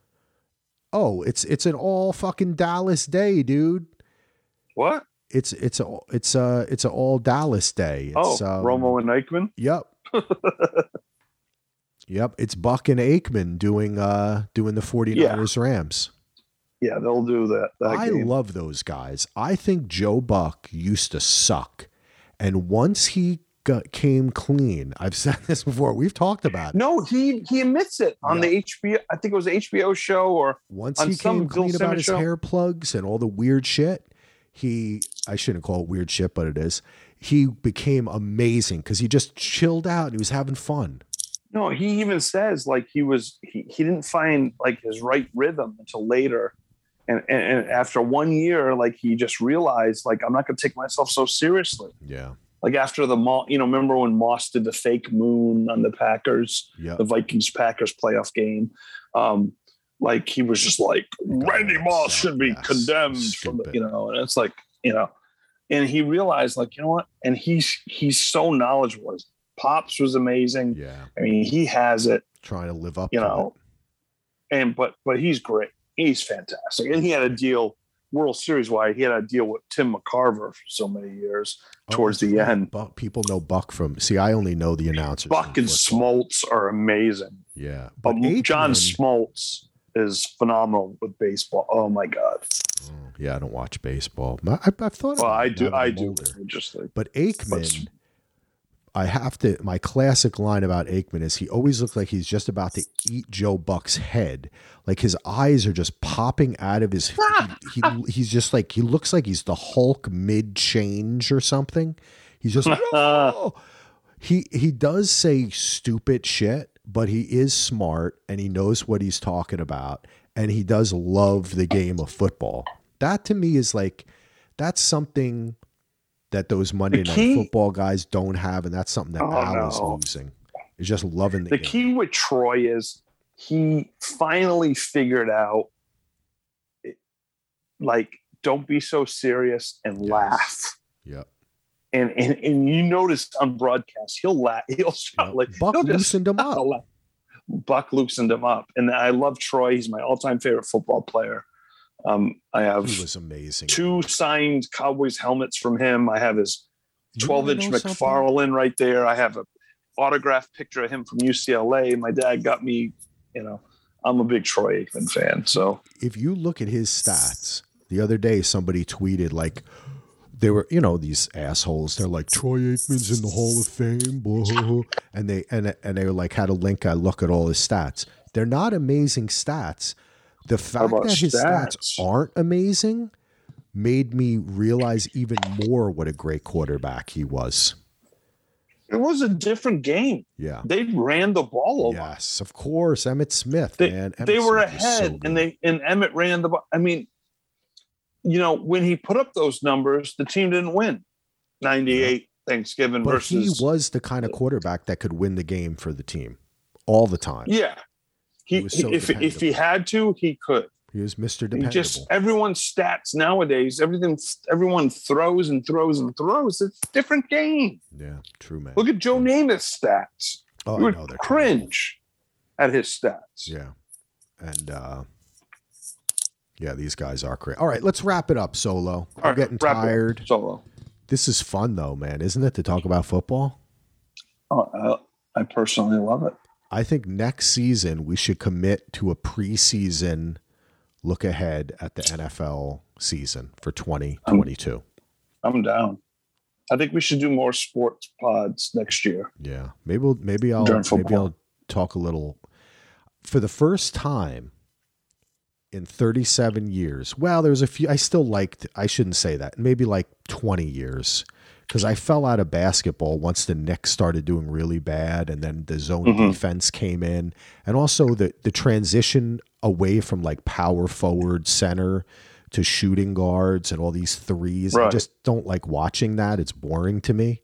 Oh, it's it's an all fucking Dallas day, dude. What? It's it's a it's a it's a all Dallas day. Oh, It's, um, Romo and Aikman. Yep. yep. It's Buck and Aikman doing uh doing the 49ers Rams. Yeah, they'll do that. that I game. love those guys. I think Joe Buck used to suck. And once he got, came clean, I've said this before. We've talked about it. No, he he admits it on Yeah. the HBO. I think it was HBO show or Once on he came Bill clean about Simmons his show. hair plugs and all the weird shit, he I shouldn't call it weird shit, but it is. He became amazing because he just chilled out and he was having fun. no. He even says like he was he, he didn't find like his right rhythm until later. And, and, and after one year, like he just realized, like I'm not going to take myself so seriously. Yeah. like after the Moss, you know, remember when Moss did the fake moon on the Packers, Yeah. the Vikings Packers playoff game? Um, like he was just like Randy Moss should be Yes. condemned from the, you know, and it's like, you know, and he realized like, you know what? And he's he's so knowledgeable. His Pops was amazing. Yeah, I mean, he has it, trying to live up. you know. And but but he's great. He's fantastic, and he had a deal World Series wide. He had a deal with Tim McCarver for so many years. it. towards the right. end. Buck, people know Buck from. See, I only know the announcers. Buck from and. Smoltz are amazing. Yeah, but Um, John Smoltz is phenomenal with baseball. Oh my god! Oh, yeah, I don't watch baseball. I, I've thought. Well, I do. I do. like But Aikman, I have to. My classic line about Aikman is he always looks like he's just about to eat Joe Buck's head. Like his eyes are just popping out of his. He, he he's just like he looks like he's the Hulk mid change or something. He's just "No!" Oh! he he does say stupid shit, but he is smart and he knows what he's talking about, and he does love the game of football. That to me is like that's something that those Monday night football guys don't have, and that's something that Oh, Al is no. losing. Is just loving the, the game. key with Troy is he finally figured out, like, don't be so serious and Yes. laugh. Yep. And, and and you notice on broadcast he'll laugh. He'll start Yep. like Buck he'll just loosened him up. laugh. Buck loosened him up, and I love Troy. He's my all-time favorite football player. Um, I have He was amazing. two signed Cowboys helmets from him. I have his 12 inch know something? Right there. I have a autographed picture of him from UCLA. My dad got me, you know, I'm a big Troy Aikman fan. So if you look at his stats, the other day somebody tweeted like they were, you know, these assholes. They're like Troy Aikman's in the Hall of Fame, blah, blah, blah." and they and and they were like had a link. I look at all his stats. They're not amazing stats. The fact that his stats? stats? aren't amazing made me realize even more what a great quarterback he was. it was a different game. Yeah. They ran the ball over. Yes, of course. Emmitt Smith, They, man. Emmitt they were Smith was so ahead and they and Emmitt ran the ball. I mean, you know, when he put up those numbers, the team didn't win. 98 Thanksgiving but he was the kind of quarterback that could win the game for the team all the time. Yeah. He, he so if, if he had to, he could. He was Mr. He Dependable. just everyone's stats nowadays, everything everyone throws and throws and throws. It's a different game. yeah, true man. Look at Joe Namath's stats. oh, you I would know they're cringe at his stats. Yeah, and uh, yeah, these guys are great. All right, let's wrap it up. Solo, I'm right, getting tired. Solo. This is fun though, man, isn't it? To talk about football. Oh, I, I personally love it. I think next season we should commit to a preseason look ahead at the NFL season for 2022. I'm down. I think we should do more sports pods next year. Yeah, maybe we'll, maybe I'll maybe. I'll talk a little for the first time in 37 years. Well, there's a few I still liked. I shouldn't say that. Maybe like 20 years because I fell out of basketball once the Knicks started doing really bad, and then the zone Mhm. defense came in, and also the the transition away from like power forward center to shooting guards and all these threes. I just don't like watching that. It's boring to me.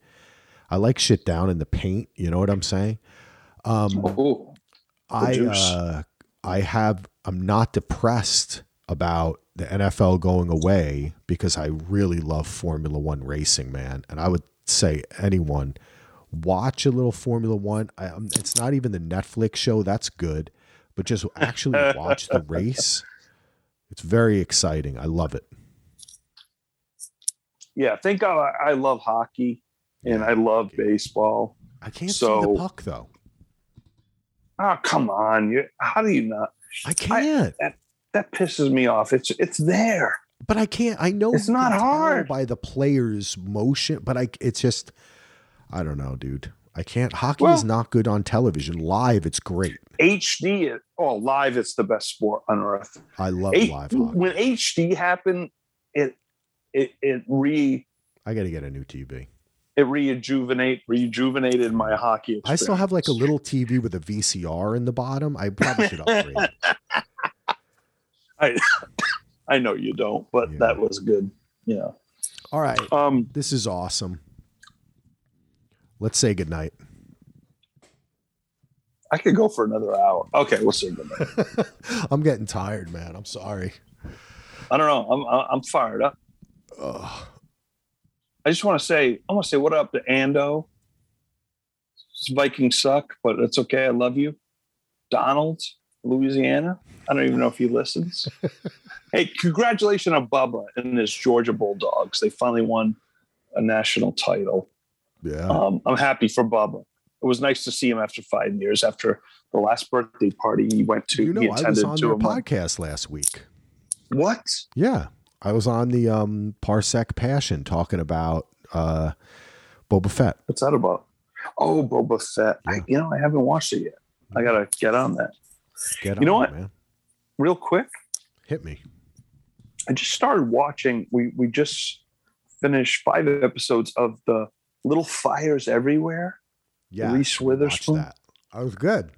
I like shit down in the paint. You know what I'm saying? Um, Ooh, I uh, I have I'm not depressed about the NFL going away because I really love Formula One racing, man. And I would say anyone watch a little Formula One. I, um, it's not even the Netflix show that's good, but just actually watch the race. It's very exciting. I love it. yeah. Think I, I love hockey and I love baseball. I can't see the puck though. Oh, come on! You, how do you not? I can't. That pisses me off. It's it's there. But I can't. I know It's not hard. by the player's motion, but I. It's just, I don't know, dude. I can't. Hockey Well- is not good on television. Live, it's great. HD. Oh, live. It's the best sport on earth. I love H- live hockey. when HD happened, it it it re I got to get a new TV. It rejuvenate rejuvenated my hockey. I still have like a little TV with a VCR in the bottom. I probably should upgrade. I I know you don't, but Yeah. that was good. Yeah. All right, Um. this is awesome. Let's say goodnight. I could go for another hour. Okay, we'll see. Goodnight. I'm getting tired, man. I'm sorry. I don't know. I'm I'm fired up. Ugh. I just want to say I want to say what up to Ando. Vikings suck, but it's okay. I love you. Donald, Louisiana. I don't even know if he listens. hey, congratulations on Bubba and his Georgia Bulldogs. They finally won a national title. Yeah. Um, I'm happy for Bubba. It was nice to see him after five years. After the last birthday party he went to, you know, he I was attended on a podcast last week. What? Yeah. I was on the um Parsec Passion talking about uh Boba Fett. What's that about? Oh, Boba Fett. I, you know, I haven't watched it yet. I gotta get on that Get You know on what? it, man. real quick. Hit me. I just started watching. We we just finished five episodes of the Little Fires Everywhere. Yeah. Reese Witherspoon. That. I was good.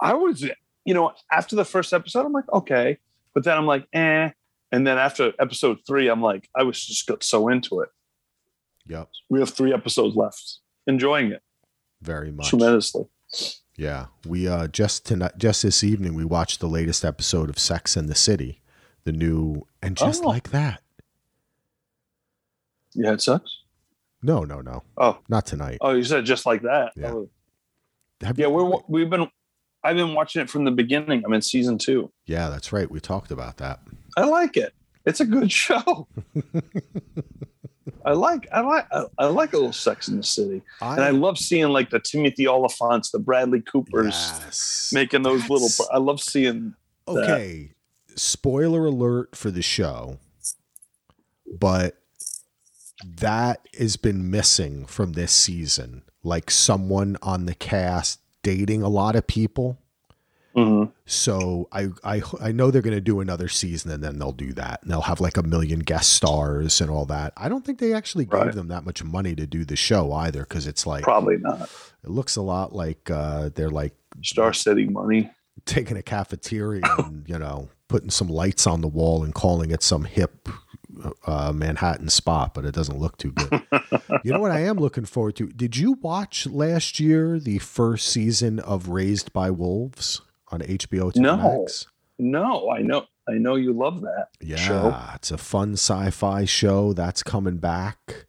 I was, you know, after the first episode, I'm like, okay, but then I'm like, eh. And then after episode three, I'm like, I was just got so into it. Yep. We have three episodes left. Enjoying it Very much. tremendously. Yeah, we uh, just tonight, just this evening, we watched the latest episode of Sex and the City, the new, and just Oh. like that. Yeah, it sucks. No, no, no, Oh, not tonight. oh, you said just like that. Yeah. Oh. Have yeah. We're we've been. I've been watching it from the beginning. I'm in season two. yeah, that's right. We talked about that. I like it. It's a good show. I like I like I, I like a little Sex in the City, and I love seeing like the Timothy Olyphants, the Bradley Coopers yes. making those little. I love seeing. Okay, spoiler alert for the show, but that has been missing from this season. Like someone on the cast dating a lot of people. Mhm. So I I I know they're going to do another season and then they'll do that. And they'll have like a million guest stars and all that. I don't think they actually gave Right. them that much money to do the show either cuz it's like Probably not. it looks a lot like uh they're like Star City money. taking a cafeteria and, you know, putting some lights on the wall and calling it some hip uh, Manhattan spot, but it doesn't look too good. you know what I am looking forward to? Did you watch last year the first season of Raised by Wolves on HBO No. Max? No, I know. I know you love that Yeah, show. it's a fun sci-fi show that's coming back.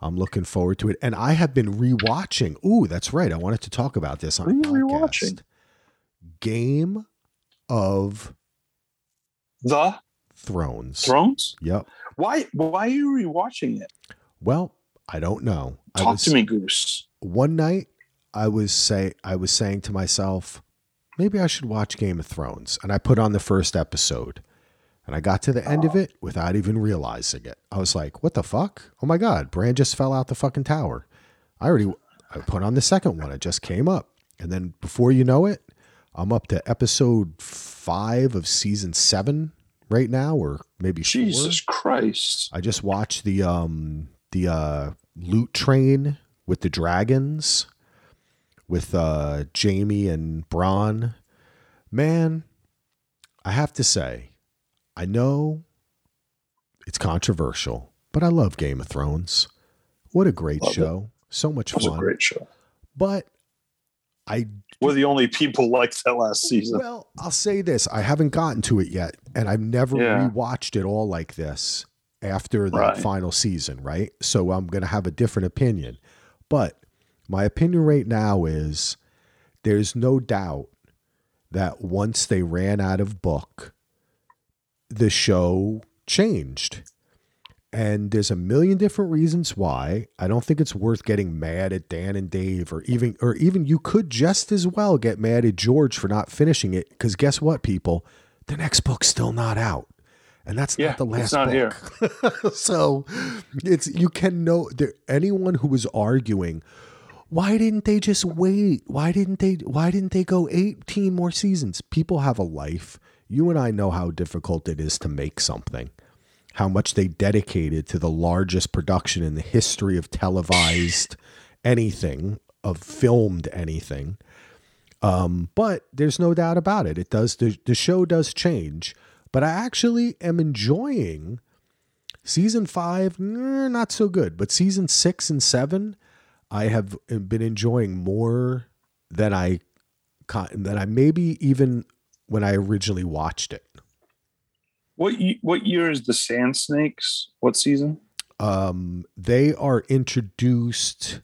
I'm looking forward to it, and I have been rewatching. Ooh, that's right. I wanted to talk about this on What a are podcast. rewatching? Game of The Thrones. Thrones. Yep. Why? Why are you rewatching it? Well, I don't know. Talk was, to me, Goose. One night, I was say I was saying to myself, maybe I should watch Game of Thrones, and I put on the first episode, and I got to the end of it without even realizing it. I was like, "What the fuck? Oh my god, Bran just fell out the fucking tower." I already I put on the second one. It just came up, and then before you know it, I'm up to episode five of season seven right now, or maybe four. Jesus Christ. I just watched the um the uh loot train with the dragons with uh Jaime and Bronn. Man, I have to say, I know it's controversial, but I love Game of Thrones. What a great Love it. show. So much It fun. great show. But I We're the only people like that last season. well, I'll say this: I haven't gotten to it yet, and I've never Yeah. rewatched it all like this after the Right. final season, right? So I'm going to have a different opinion. But my opinion right now is there's no doubt that once they ran out of book, the show changed. And there's a million different reasons why. I don't think it's worth getting mad at Dan and Dave or even or even you could just as well get mad at George for not finishing it cuz guess what people? The next book's still not out. And that's Yeah, not the last it's not here. book. so it's you can know there anyone who was arguing why didn't they just wait? Why didn't they why didn't they go 18 more seasons? People have a life. You and I know how difficult it is to make something. How much they dedicated to the largest production in the history of televised anything, of filmed anything. Um, but there's no doubt about it. It does the, the show does change, but I actually am enjoying season five, eh, not so good, but season six and seven, I have been enjoying more than I than I maybe even when I originally watched it. What what year is the Sand Snakes? What season? Um, they are introduced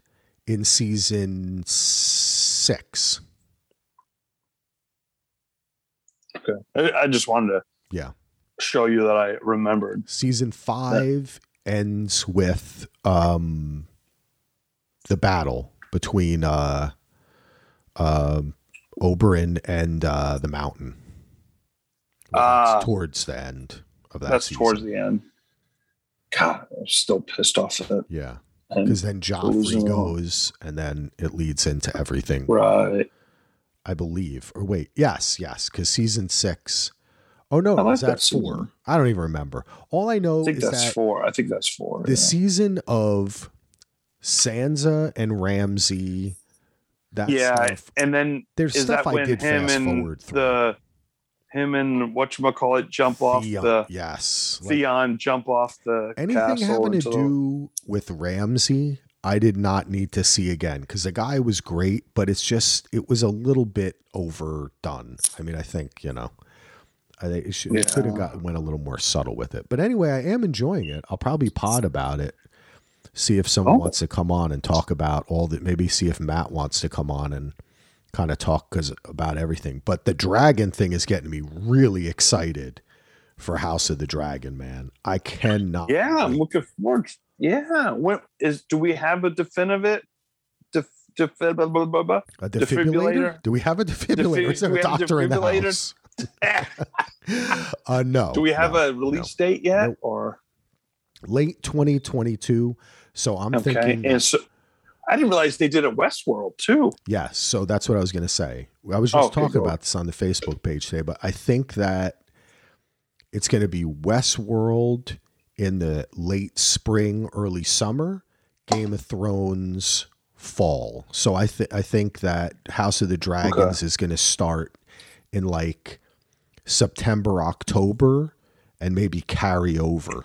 in season six. Okay. I, I just wanted to Yeah. show you that I remembered. Season five ends with um the battle between uh um Oberyn and uh the mountain. Well, that's Ah. towards the end of that That's season. towards the end. God, I'm still pissed off at it. yeah. Because then Joffrey goes and then it leads into everything. right. I believe. Or wait, yes, yes, because season six. Oh no, I like is that, that four? season. I don't even remember. All I know I think is that's that four. I think that's four. the yeah. season of Sansa and Ramsay. That yeah, stuff. and then There's is stuff that I when did him fast and forward through. the him and what you call it jump off Theon, the yes, Like, Theon jump off the anything having to do with Ramsay, I did not need to see again because the guy was great, but it's just it was a little bit overdone. I mean, I think you know, I think it, should, it could have got went a little more subtle with it. But anyway, I am enjoying it. I'll probably pod about it. See if someone Oh. wants to come on and talk about all that. Maybe see if Matt wants to come on and kind of talk because about everything. But the dragon thing is getting me really excited for House of the Dragon, man. I cannot. Yeah, I'm looking forward. Yeah, when is do we have a definitive? Def, def, blah, blah, blah, blah, blah? A defibrillator? Defibrillator? Do we have a defibrillator? Is there a doctor in the house? uh, no. Do we have no, a release date yet? Nope. Or late 2022? So I'm okay, thinking, and so I didn't realize they did it Westworld too. yes. So that's what I was going to say. I was just oh, Okay, talking go. about this on the Facebook page today, but I think that it's going to be Westworld in the late spring, early summer, Game of Thrones fall. So I think I think that House of the Dragons is going to start in like September, October, and maybe carry over.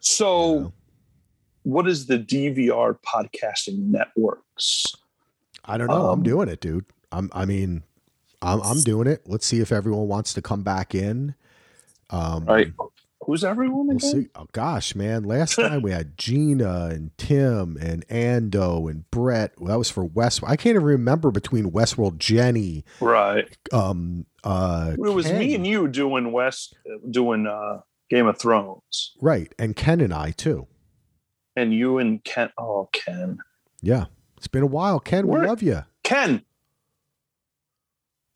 So, You know? What is the DVR podcasting networks? I don't know. I'm Um, doing it, dude. I'm. I mean, I'm. I'm doing it. Let's see if everyone wants to come back in. Um, Right? Who's everyone We'll see. Oh gosh, man! Last time we had Gina and Tim and Ando and Brett. Well, that was for West. I can't even remember between Westworld, Jenny, Right. um, uh, It was Ken. me and you doing West, doing uh, Game of Thrones, right, and Ken and I too. And you and Ken. Oh, Ken. Yeah, it's been a while. Ken, we Where- love you. Ken.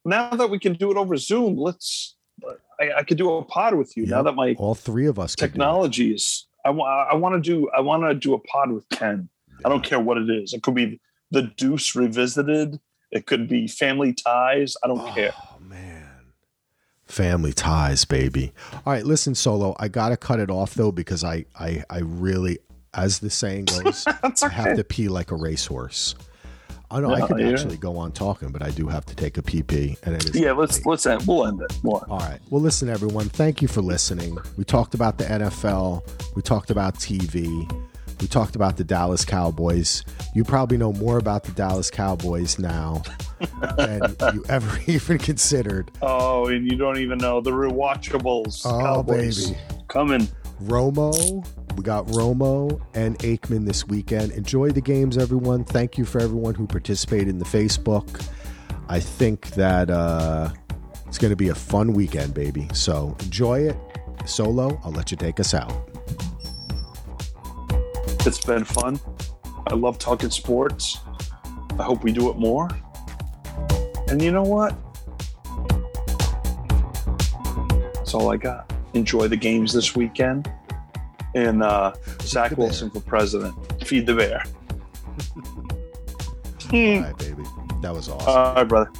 Now that we can do it over Zoom, let's. I, I could do a pod with you now that my All three of us. could do technology is. I want. I want to do. I want to do a pod with Ken. I don't care what it is. It could be the Deuce revisited. It could be Family Ties. I don't care. Oh man. Family ties, baby. All right, listen, Solo. I gotta cut it off though because I, I, I really, as the saying goes, That's I have to pee like a racehorse. I know I could actually go on talking, but I do have to take a pee pee, and it is. Yeah, let's let's end. We'll end it. We'll end. All right. Well, listen, everyone. Thank you for listening. We talked about the NFL. We talked about TV. We talked about the Dallas Cowboys. You probably know more about the Dallas Cowboys now than you ever even considered. Oh, and you don't even know the rewatchables. Oh, Cowboys baby. coming. Romo. We got Romo and Aikman this weekend. Enjoy the games, everyone. Thank you for everyone who participated in the Facebook. I think that uh, it's going to be a fun weekend, baby. So enjoy it. Solo, I'll let you take us out. It's been fun. I love talking sports. I hope we do it more. And you know what? That's all I got. Enjoy the games this weekend. And uh, Zach. Wilson for president. Feed the bear. All right, baby. That was awesome. All right, brother.